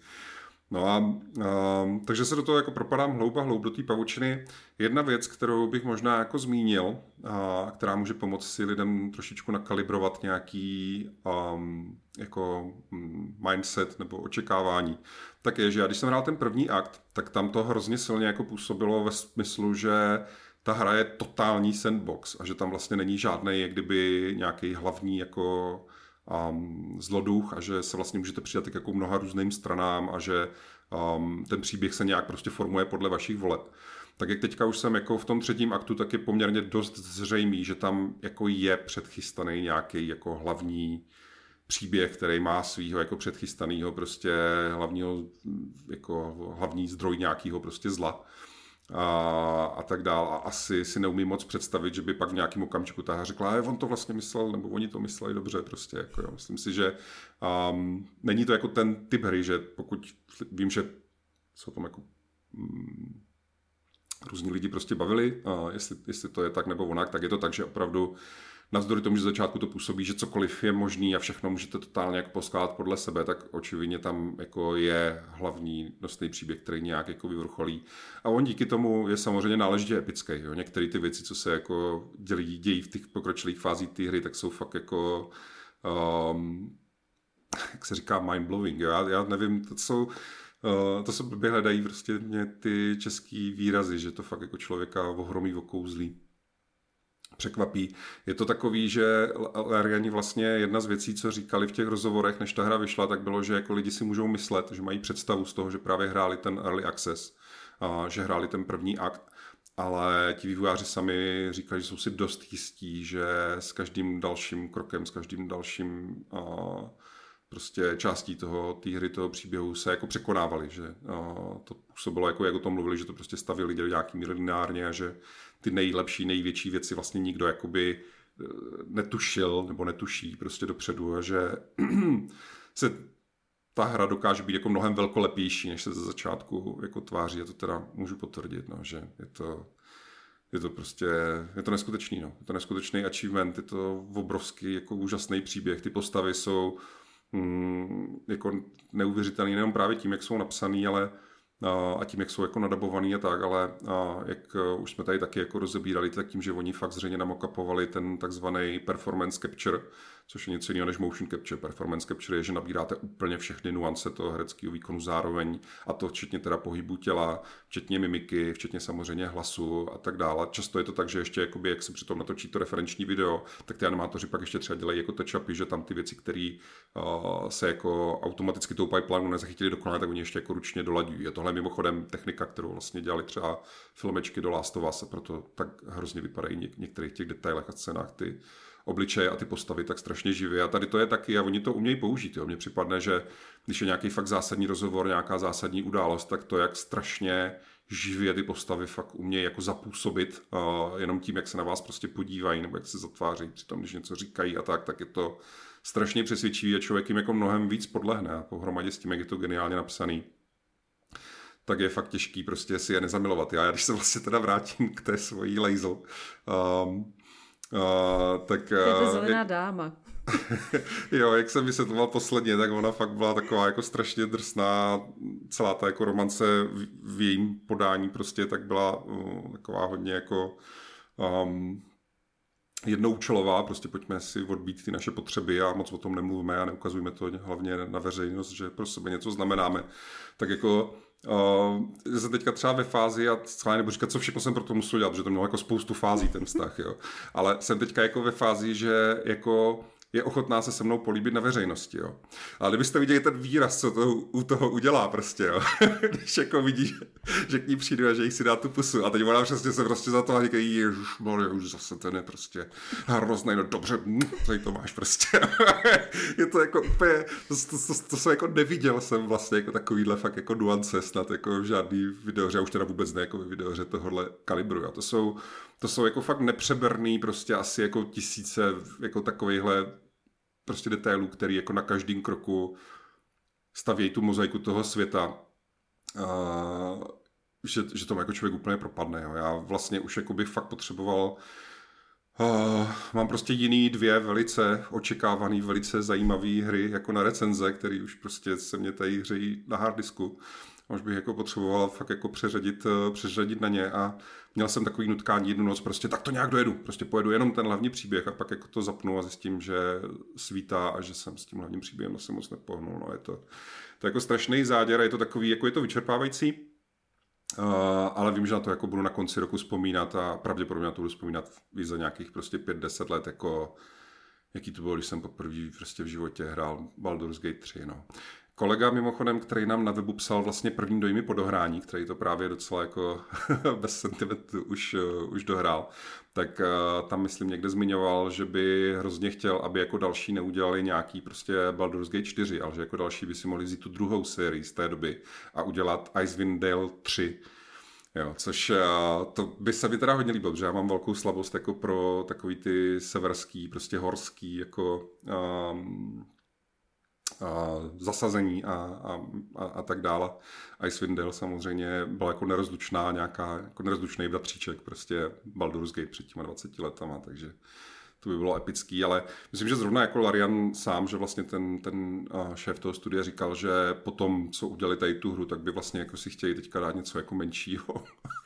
No a, a takže se do toho jako propadám hloub a hloub do té pavučiny. Jedna věc, kterou bych možná jako zmínil, a která může pomoct si lidem trošičku nakalibrovat nějaký um, jako mm, mindset nebo očekávání, tak je, že já když jsem hrál ten první akt, tak tam to hrozně silně jako působilo ve smyslu, že ta hra je totální sandbox a že tam vlastně není žádný, jak kdyby nějaký hlavní jako um, zloduch a že se vlastně můžete přidat k jako mnoha různým stranám a že um, ten příběh se nějak prostě formuje podle vašich voleb. Tak jak teďka už jsem jako v tom třetím aktu, tak je poměrně dost zřejmý, že tam jako je předchystaný nějaký jako hlavní příběh, který má svýho jako předchystaného prostě hlavního, jako hlavní zdroj nějakého prostě zla a, a tak dál. A asi si neumím moc představit, že by pak v nějakém okamžiku ta řekla, on to vlastně myslel, nebo oni to mysleli dobře, prostě. Jako, jo. Myslím si, že um, není to jako ten typ hry, že pokud vím, že o tom jako um, různí lidi prostě bavili, jestli, jestli to je tak nebo onak, tak je to tak, že opravdu navzdory tomu, že z začátku to působí, že cokoliv je možný a všechno můžete totálně jako poskládat podle sebe, tak očividně tam jako je hlavní nosný příběh, který nějak jako vyvrcholí. A on díky tomu je samozřejmě náležitě epický. Jo. Některé ty věci, co se jako dělí, dějí v těch pokročilých fázích té hry, tak jsou fakt jako um, jak se říká, mind-blowing. Já, já nevím, to jsou, uh, to se blbě hledají prostě mě ty český výrazy, že to fakt jako člověka ohromí okouzlí překvapí. Je to takový, že Lariani vlastně jedna z věcí, co říkali v těch rozhovorech, než ta hra vyšla, tak bylo, že jako lidi si můžou myslet, že mají představu z toho, že právě hráli ten early access, a že hráli ten první akt, ale ti vývojáři sami říkali, že jsou si dost jistí, že s každým dalším krokem, s každým dalším a, prostě částí toho, té hry, toho příběhu se jako překonávali, že a, to působilo, jako jak o tom mluvili, že to prostě stavili nějaký lineárně a že ty nejlepší, největší věci vlastně nikdo jakoby eh, netušil nebo netuší prostě dopředu a že se ta hra dokáže být jako mnohem velkolepější, než se ze začátku jako tváří. A to teda můžu potvrdit, no, že je to, je to prostě, je to neskutečný, no. Je to neskutečný achievement, je to obrovský, jako úžasný příběh. Ty postavy jsou mm, jako neuvěřitelný nejen právě tím, jak jsou napsaný, ale a tím, jak jsou jako nadabovaný a tak, ale jak e, už jsme tady taky jako rozebírali, tak tím, že oni fakt zřejmě namokapovali ten takzvaný performance capture, což je něco jiného než motion capture. Performance capture je, že nabíráte úplně všechny nuance toho hereckého výkonu zároveň, a to včetně teda pohybu těla, včetně mimiky, včetně samozřejmě hlasu a tak dále. Často je to tak, že ještě jakoby, jak se přitom natočí to referenční video, tak ty animátoři pak ještě třeba dělají jako touch že tam ty věci, které uh, se jako automaticky tou pipeline nezachytili dokonale, tak oni ještě jako ručně dolaďují. A tohle je mimochodem technika, kterou vlastně dělali třeba filmečky do Last of Us, a proto tak hrozně vypadají něk- některých těch detailech a scénách ty obličeje a ty postavy tak strašně živě. A tady to je taky, a oni to umějí použít. Jo. Mně připadne, že když je nějaký fakt zásadní rozhovor, nějaká zásadní událost, tak to, jak strašně živě ty postavy fakt umějí jako zapůsobit uh, jenom tím, jak se na vás prostě podívají nebo jak se zatváří při tom, když něco říkají a tak, tak je to strašně přesvědčivý a člověk jim jako mnohem víc podlehne a pohromadě s tím, jak je to geniálně napsaný tak je fakt těžký prostě si je nezamilovat. Já, když se vlastně teda vrátím k té svojí laser, um, Uh, tak, uh, je to zelená jak, dáma. jo, jak jsem vysvětloval posledně, tak ona fakt byla taková jako strašně drsná, celá ta jako romance v, v jejím podání prostě tak byla uh, taková hodně jako um, jednoučelová, prostě pojďme si odbít ty naše potřeby a moc o tom nemluvíme a neukazujeme to hlavně na veřejnost, že pro sebe něco znamenáme. Tak jako Uh, jsem teďka třeba ve fázi, a schválně nebo říkat, co všechno jsem pro to musel dělat, protože to mělo jako spoustu fází ten vztah, jo. Ale jsem teďka jako ve fázi, že jako je ochotná se se mnou políbit na veřejnosti, jo. Ale kdybyste viděli ten výraz, co to u toho udělá prostě, jo. Když jako vidí, že, k ní přijdu a že jich si dá tu pusu. A teď ona přesně se prostě za to a říkají, ježiš, už zase ten je prostě hrozný, no dobře, hm, tady to máš prostě. je to jako úplně, to, to, to, to, jsem jako neviděl jsem vlastně jako takovýhle fakt jako nuance snad jako v žádný videoře, už teda vůbec ne jako videoře tohohle kalibru. A to jsou, to jsou jako fakt nepřeberný prostě asi jako tisíce jako takovýchhle prostě detailů, který jako na každém kroku stavějí tu mozaiku toho světa. Uh, že, že tomu jako člověk úplně propadne. Jo. Já vlastně už jako bych fakt potřeboval Uh, mám prostě jiný dvě velice očekávané, velice zajímavé hry jako na recenze, které už prostě se mě tady hřejí na harddisku už bych jako potřeboval fakt jako přeřadit, eh, přeřadit na ně a měl jsem takový nutkání jednu noc, prostě tak to nějak dojedu, prostě pojedu jenom ten hlavní příběh a pak jako to zapnu a zjistím, že svítá a že jsem s tím hlavním příběhem asi moc nepohnul, no je to, to je jako strašný záděr a je to takový, jako je to vyčerpávající, Uh, ale vím, že na to jako budu na konci roku vzpomínat a pravděpodobně na to budu vzpomínat víc za nějakých prostě 5-10 let, jako jaký to bylo, když jsem poprvé prostě v životě hrál Baldur's Gate 3, no. Kolega mimochodem, který nám na webu psal vlastně první dojmy po dohrání, který to právě docela jako bez sentimentu už, už dohrál, tak uh, tam myslím někde zmiňoval, že by hrozně chtěl, aby jako další neudělali nějaký prostě Baldur's Gate 4, ale že jako další by si mohli vzít tu druhou sérii z té doby a udělat Icewind Dale 3. Jo, což uh, to by se mi teda hodně líbilo, protože já mám velkou slabost jako pro takový ty severský, prostě horský, jako um, zasazení a, a, a, a tak dále. Icewind Dale samozřejmě byla jako nerozlučná nějaká, jako nerozlučný bratříček prostě Baldur's Gate před těma 20 letama, takže to by bylo epický, ale myslím, že zrovna jako Larian sám, že vlastně ten, ten šéf toho studia říkal, že potom, co udělali tady tu hru, tak by vlastně jako si chtěli teďka dát něco jako menšího.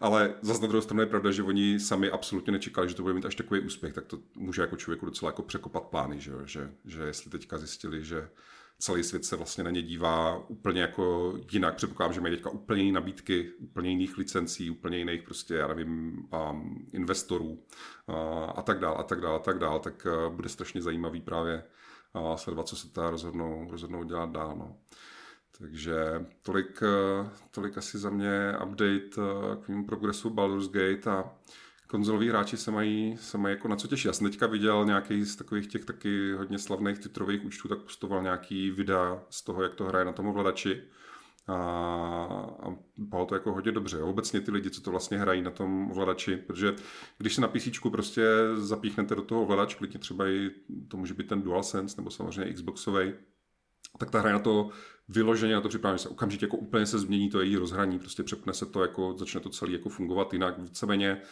Ale zase na druhou stranu je pravda, že oni sami absolutně nečekali, že to bude mít až takový úspěch, tak to může jako člověku docela jako překopat plány, že, že, že jestli teďka zjistili, že celý svět se vlastně na ně dívá úplně jako jinak. Předpokládám, že mají teďka úplně jiné nabídky, úplně jiných licencí, úplně jiných prostě, já nevím, um, investorů uh, a tak dál, a tak dál, a tak dál, tak uh, bude strašně zajímavý právě uh, sledovat, co se ta rozhodnou, rozhodnou dělat dál. No. Takže tolik, uh, tolik asi za mě update uh, k mému progresu Baldur's Gate a konzoloví hráči se mají, se mají jako na co těšit. Já jsem teďka viděl nějaký z takových těch taky hodně slavných titrových účtů, tak postoval nějaký videa z toho, jak to hraje na tom ovladači. A, a bylo to jako hodně dobře. Obecně ty lidi, co to vlastně hrají na tom ovladači, protože když se na PC prostě zapíchnete do toho ovladač, klidně třeba i to může být ten DualSense nebo samozřejmě Xboxový, tak ta hra na to vyloženě na to připravená, se okamžitě jako úplně se změní to její rozhraní, prostě přepne se to, jako, začne to celé jako fungovat jinak, víceméně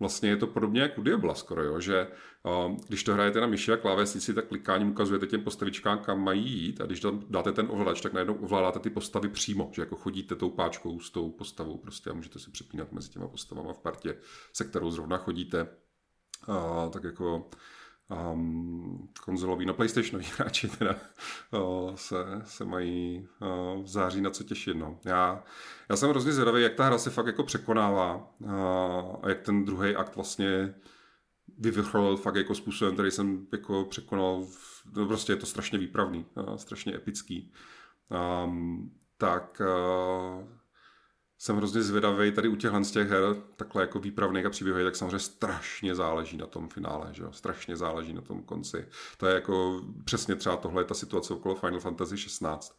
vlastně je to podobně jako Diabla skoro, jo? že uh, když to hrajete na myši a klávesnici, tak klikáním ukazujete těm postavičkám, kam mají jít a když tam dáte ten ovladač, tak najednou ovládáte ty postavy přímo, že jako chodíte tou páčkou s tou postavou prostě a můžete si přepínat mezi těma postavama v partě, se kterou zrovna chodíte. Uh, tak jako um, konzolový, no PlayStationoví hráči teda uh, se, se mají uh, v září na co těšit. No. Já, já jsem hrozně zvědavý, jak ta hra se fakt jako překonává uh, a jak ten druhý akt vlastně vyvrcholil fakt jako způsobem, který jsem jako překonal, no prostě je to strašně výpravný, uh, strašně epický. Um, tak jsem hrozně zvědavý tady u těchhle z těch her, takhle jako výpravných a příběhových, tak samozřejmě strašně záleží na tom finále, že jo? strašně záleží na tom konci. To je jako přesně třeba tohle je ta situace okolo Final Fantasy 16,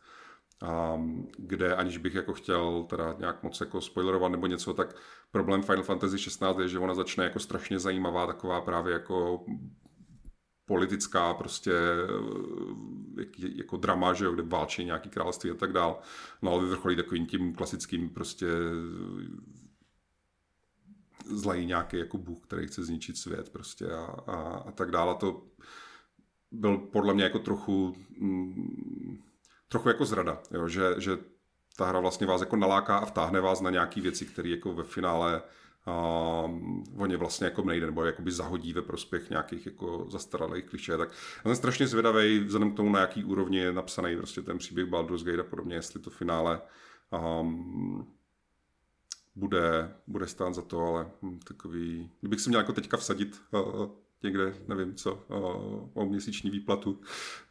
um, kde aniž bych jako chtěl teda nějak moc jako spoilerovat nebo něco, tak problém Final Fantasy 16 je, že ona začne jako strašně zajímavá taková právě jako politická prostě eh, jako drama, že jo, kde válčí nějaký království a tak dál. No ale vyvrcholí takovým tím klasickým prostě zlej nějaký jako bůh, který chce zničit svět prostě a, a, a tak dále. To byl podle mě jako trochu mm, trochu jako zrada, jo, že, že ta hra vlastně vás jako naláká a vtáhne vás na nějaké věci, které jako ve finále um, o ně vlastně jako nejde, nebo jakoby zahodí ve prospěch nějakých jako zastaralých kliše. Tak já jsem strašně zvědavý, vzhledem k tomu, na jaký úrovni je napsaný prostě ten příběh Baldur's Gate a podobně, jestli to finále um, bude, bude stát za to, ale hm, takový, kdybych si měl jako teďka vsadit uh, někde, nevím co, uh, o měsíční výplatu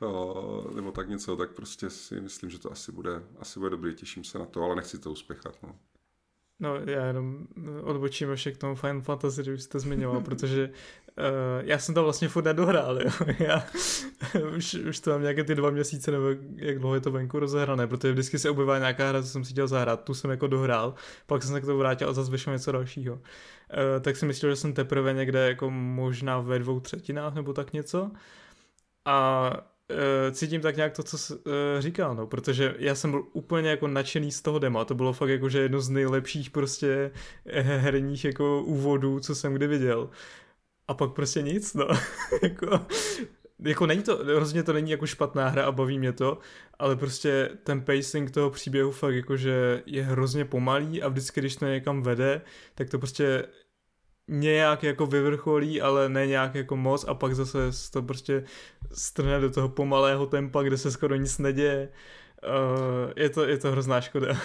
uh, nebo tak něco, tak prostě si myslím, že to asi bude, asi bude dobrý, těším se na to, ale nechci to uspěchat. No. No, já jenom odbočím ještě k tomu Final Fantasy, když jste zmiňoval, protože uh, já jsem to vlastně furt nedohrál, jo. Já už, už to mám nějaké ty dva měsíce, nebo jak dlouho je to venku rozehrané, protože vždycky se objevila nějaká hra, co jsem si chtěl zahrát, tu jsem jako dohrál, pak jsem se k tomu vrátil a zase vyšlo něco dalšího. Uh, tak si myslel, že jsem teprve někde jako možná ve dvou třetinách nebo tak něco. A cítím tak nějak to, co jsi uh, říkal, no, protože já jsem byl úplně jako nadšený z toho dema, to bylo fakt jako, že jedno z nejlepších prostě eh, herních jako úvodů, co jsem kdy viděl. A pak prostě nic, no, jako, jako není to, rozhodně to není jako špatná hra a baví mě to, ale prostě ten pacing toho příběhu fakt jakože je hrozně pomalý a vždycky, když to někam vede, tak to prostě nějak jako vyvrcholí, ale ne nějak jako moc a pak zase to prostě strne do toho pomalého tempa, kde se skoro nic neděje. Uh, je, to, je to hrozná škoda.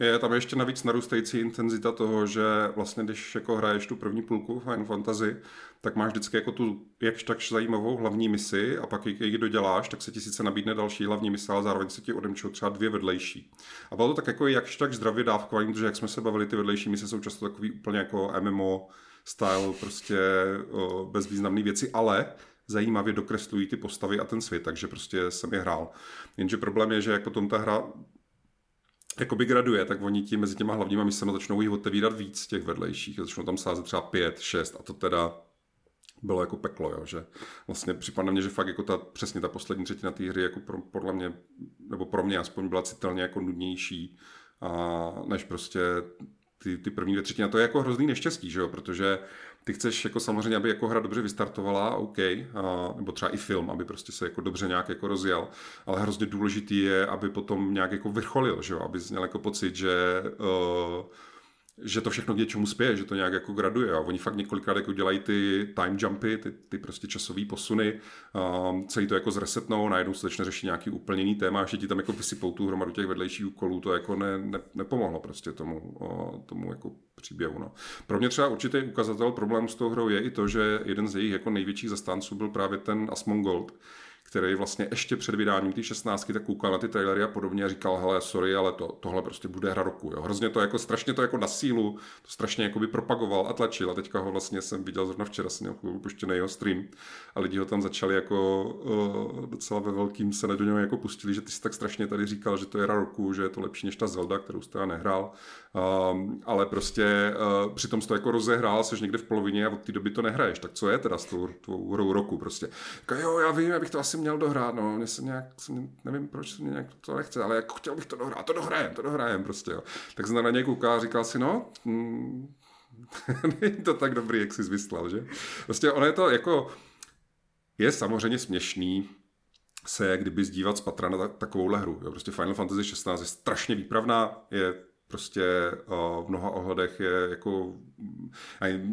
Je tam ještě navíc narůstající intenzita toho, že vlastně když jako hraješ tu první půlku Final Fantasy, tak máš vždycky jako tu jakž tak zajímavou hlavní misi a pak ji doděláš, tak se ti sice nabídne další hlavní misi, ale zároveň se ti odemčou třeba dvě vedlejší. A bylo to tak jako jakž tak zdravě dávkování, protože jak jsme se bavili, ty vedlejší mise jsou často takový úplně jako MMO style, prostě bezvýznamné věci, ale zajímavě dokreslují ty postavy a ten svět, takže prostě jsem je hrál. Jenže problém je, že jak potom ta hra jakoby graduje, tak oni ti mezi těma hlavníma misemi začnou jich otevírat víc těch vedlejších, začnou tam sázet třeba pět, šest a to teda bylo jako peklo, jo, že vlastně připadne mně, že fakt jako ta, přesně ta poslední třetina té hry jako pro, podle mě, nebo pro mě aspoň byla citelně jako nudnější a než prostě ty, ty první dvě třetiny. A to je jako hrozný neštěstí, že jo? protože ty chceš jako samozřejmě, aby jako hra dobře vystartovala, OK, a, nebo třeba i film, aby prostě se jako dobře nějak jako rozjel, ale hrozně důležitý je, aby potom nějak jako vrcholil, že jo? aby měl jako pocit, že uh, že to všechno k něčemu spěje, že to nějak jako graduje. A oni fakt několikrát jako dělají ty time jumpy, ty, ty prostě časové posuny, um, celý to jako zresetnou, najednou se začne řešit nějaký úplně jiný téma, a ti tam jako vysypou tu hromadu těch vedlejších úkolů, to jako ne, ne, nepomohlo prostě tomu, o, tomu jako příběhu. No. Pro mě třeba určitý ukazatel problém s tou hrou je i to, že jeden z jejich jako největších zastánců byl právě ten Asmongold, který vlastně ještě před vydáním té 16 tak koukal na ty trailery a podobně a říkal, hele, sorry, ale to, tohle prostě bude hra roku. Jo. Hrozně to jako strašně to jako na sílu, to strašně jako by propagoval a tlačil a teďka ho vlastně jsem viděl zrovna včera, jsem měl chvíli puštěný jeho stream a lidi ho tam začali jako uh, docela ve velkým se do něho jako pustili, že ty jsi tak strašně tady říkal, že to je hra roku, že je to lepší než ta Zelda, kterou jste nehrál, um, ale prostě uh, přitom jsi to jako rozehrál, jsi někde v polovině a od té doby to nehraješ, tak co je teda s tou, tou hrou roku prostě. Tak jo, já vím, já bych to asi měl dohrát, no, mě se nějak, nevím, proč se mě nějak to nechce, ale jako chtěl bych to dohrát, to dohrajem, to dohrajem prostě, jo. Tak jsem na něj koukal a říkal si, no, hmm, není to tak dobrý, jak jsi zmyslel, že? Prostě ono je to jako, je samozřejmě směšný, se kdyby zdívat z patra na takovouhle hru. Jo. Prostě Final Fantasy 16 je strašně výpravná, je prostě v mnoha ohledech je jako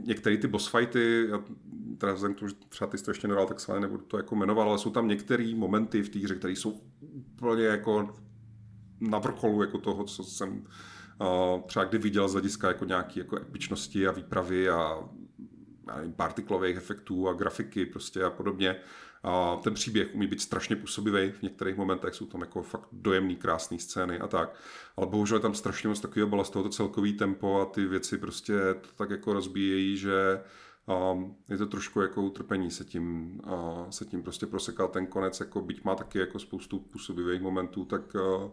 některé ty boss fighty, já teda vzhledem k tomu, že třeba ty jsi ještě nedal, tak se nebudu to jako jmenoval, ale jsou tam některé momenty v té hře, které jsou úplně jako na vrcholu jako toho, co jsem třeba kdy viděl z hlediska jako nějaký jako epičnosti a výpravy a, a partiklových efektů a grafiky prostě a podobně. A ten příběh umí být strašně působivý, v některých momentech jsou tam jako fakt dojemný, krásné scény a tak. Ale bohužel tam strašně moc takového bala z tohoto celkový tempo a ty věci prostě to tak jako rozbíjejí, že um, je to trošku jako utrpení se tím, uh, se tím prostě prosekat ten konec, jako byť má taky jako spoustu působivých momentů, tak uh,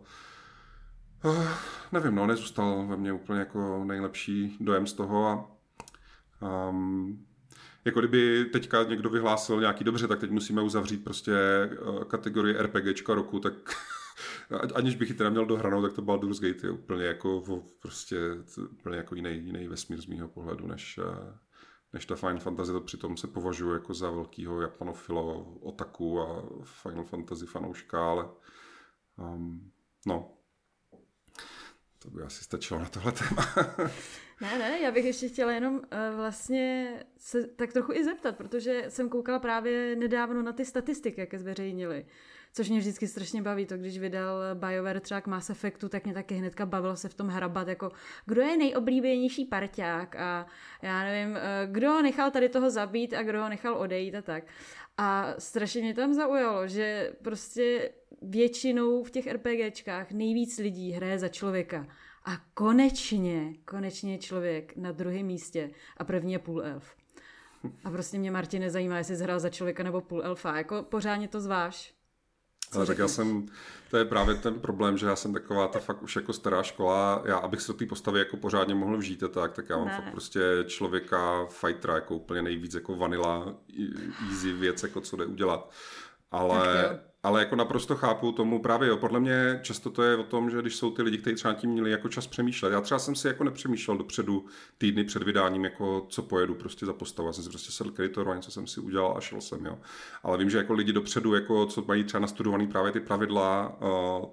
uh, nevím, no, nezůstal ve mně úplně jako nejlepší dojem z toho a um, jako kdyby teďka někdo vyhlásil nějaký dobře, tak teď musíme uzavřít prostě eh, kategorii RPGčka roku, tak aniž bych ji teda měl dohranou, tak to Baldur's Gate je úplně jako prostě úplně jako jiný, jiný vesmír z mýho pohledu, než, eh, než ta Final Fantasy, to přitom se považuje jako za velkýho japanofilo, otaku a Final Fantasy fanouška, ale um, no, to by asi stačilo na tohle téma. ne, ne, já bych ještě chtěla jenom uh, vlastně se tak trochu i zeptat, protože jsem koukala právě nedávno na ty statistiky, jaké zveřejnili. Což mě vždycky strašně baví, to když vydal BioWare třeba k Mass Effectu, tak mě taky hnedka bavilo se v tom hrabat, jako kdo je nejoblíbenější parťák a já nevím, eh, kdo nechal tady toho zabít a kdo ho nechal odejít a tak. A strašně mě tam zaujalo, že prostě většinou v těch RPGčkách nejvíc lidí hraje za člověka. A konečně, konečně je člověk na druhém místě a první je půl elf. A prostě mě Martin nezajímá, jestli zhrál za člověka nebo půl elfa. Jako pořádně to zváš. Ale tak já jsem, to je právě ten problém, že já jsem taková ta fakt už jako stará škola, já abych se do té postavy jako pořádně mohl vžít a tak, tak já mám ne. fakt prostě člověka, fightera, jako úplně nejvíc jako vanila, easy věc, jako co jde udělat. Ale ale jako naprosto chápu tomu právě, jo, podle mě často to je o tom, že když jsou ty lidi, kteří třeba tím měli jako čas přemýšlet. Já třeba jsem si jako nepřemýšlel dopředu týdny před vydáním, jako co pojedu prostě za postavu. Já jsem si prostě sedl k editoru a něco jsem si udělal a šel jsem, jo. Ale vím, že jako lidi dopředu, jako co mají třeba nastudovaný právě ty pravidla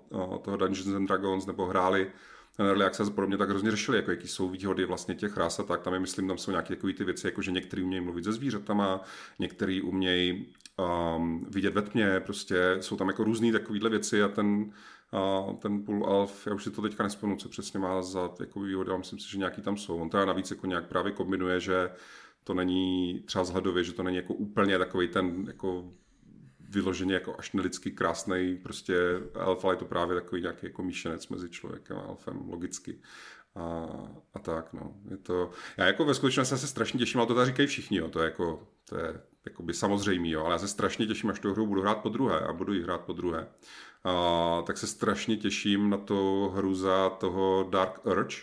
uh, uh, toho Dungeons and Dragons nebo hráli ten early access podobně tak hrozně řešili, jako jaký jsou výhody vlastně těch ras a tak. Tam je, myslím, tam jsou nějaké ty věci, jako že některý umějí mluvit se zvířatama, některý umějí um, vidět ve tmě, prostě jsou tam jako různé takovéhle věci a ten, uh, ten půl alf, já už si to teďka nespomenu, co přesně má za jako výhody, ale myslím si, že nějaký tam jsou. On teda navíc jako nějak právě kombinuje, že to není třeba vzhledově, že to není jako úplně takový ten jako vyloženě jako až nelidsky krásný prostě elf, ale je to právě takový nějaký jako míšenec mezi člověkem a elfem, logicky. A, a tak, no. Je to, já jako ve skutečnosti se strašně těším, ale to tady říkají všichni, jo. To je jako, to je jakoby samozřejmý, jo. ale já se strašně těším, až tu hru budu hrát po druhé a budu ji hrát po druhé. A, tak se strašně těším na to hru za toho Dark Urge,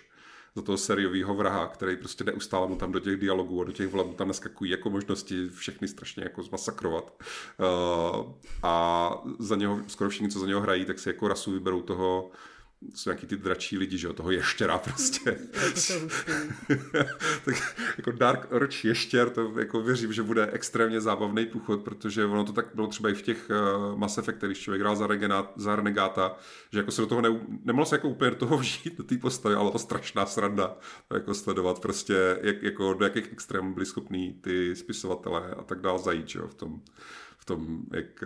za toho seriového vraha, který prostě neustále mu tam do těch dialogů a do těch mu tam neskakují jako možnosti všechny strašně jako zmasakrovat. A za něho, skoro všichni, co za něho hrají, tak si jako rasu vyberou toho jsou nějaký ty dračí lidi, že jo, toho ještěra prostě. tak jako Dark Urge ještěr, to jako věřím, že bude extrémně zábavný průchod, protože ono to tak bylo třeba i v těch uh, Mass Effect, když člověk hrál za, regenát, za Renegáta, že jako se do toho ne, nemohl se jako úplně do toho vžít, do té postavy, ale to strašná sranda, jako sledovat prostě, jak, jako do jakých extrémů byli schopní ty spisovatelé a tak dál zajít, že jo, v tom tom, jak...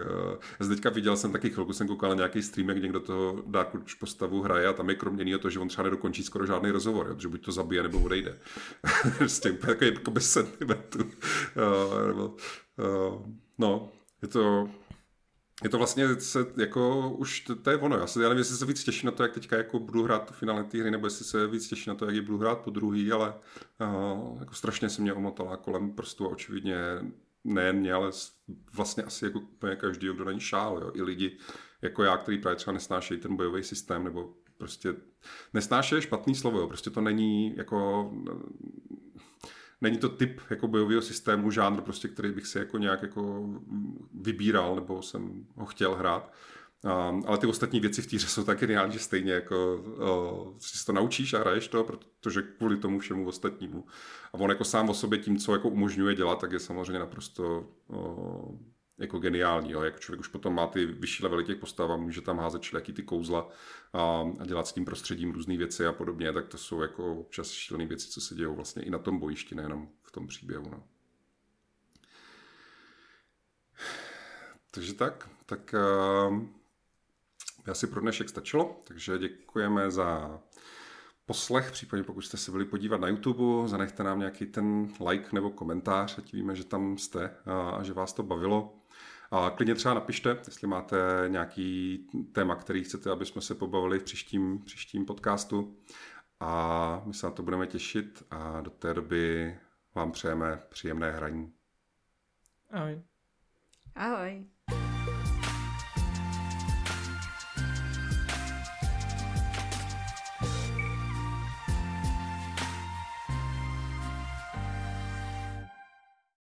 Já teďka viděl jsem taky chvilku, jsem koukal na nějaký stream, jak někdo toho Dark Urge postavu hraje a tam je kromě to, že on třeba nedokončí skoro žádný rozhovor, jo, že buď to zabije, nebo odejde. prostě jako, jako bez sentimentu. Nebo, uh, no, je to, je to vlastně se, jako už to, to je ono. Já, se, já nevím, jestli se víc těším na to, jak teďka jako budu hrát to finále té hry, nebo jestli se víc těším na to, jak ji budu hrát po druhý, ale uh, jako strašně se mě omotala kolem prstu a očividně nejen mě, ale vlastně asi jako úplně každý, kdo na ní šál, jo? i lidi jako já, který právě třeba nesnášejí ten bojový systém, nebo prostě nesnášejí špatný slovo, jo? prostě to není jako není to typ jako bojového systému, žánr, prostě, který bych si jako nějak jako vybíral, nebo jsem ho chtěl hrát. Um, ale ty ostatní věci v týře jsou tak geniální, že stejně jako uh, si to naučíš a hraješ to, protože kvůli tomu všemu ostatnímu. A on jako sám o sobě tím, co jako umožňuje dělat, tak je samozřejmě naprosto uh, jako geniální. Jo? Jak člověk už potom má ty vyšší levely těch postav a může tam házet všelijaký ty kouzla a, a dělat s tím prostředím různé věci a podobně, tak to jsou jako občas šílené věci, co se dějou vlastně i na tom bojišti, nejenom v tom příběhu. No. Takže tak, tak uh, asi pro dnešek stačilo, takže děkujeme za poslech, případně pokud jste se byli podívat na YouTube, zanechte nám nějaký ten like nebo komentář, ať víme, že tam jste a že vás to bavilo. A klidně třeba napište, jestli máte nějaký téma, který chcete, aby jsme se pobavili v příštím, příštím podcastu. A my se na to budeme těšit a do té doby vám přejeme příjemné hraní. Ahoj. Ahoj.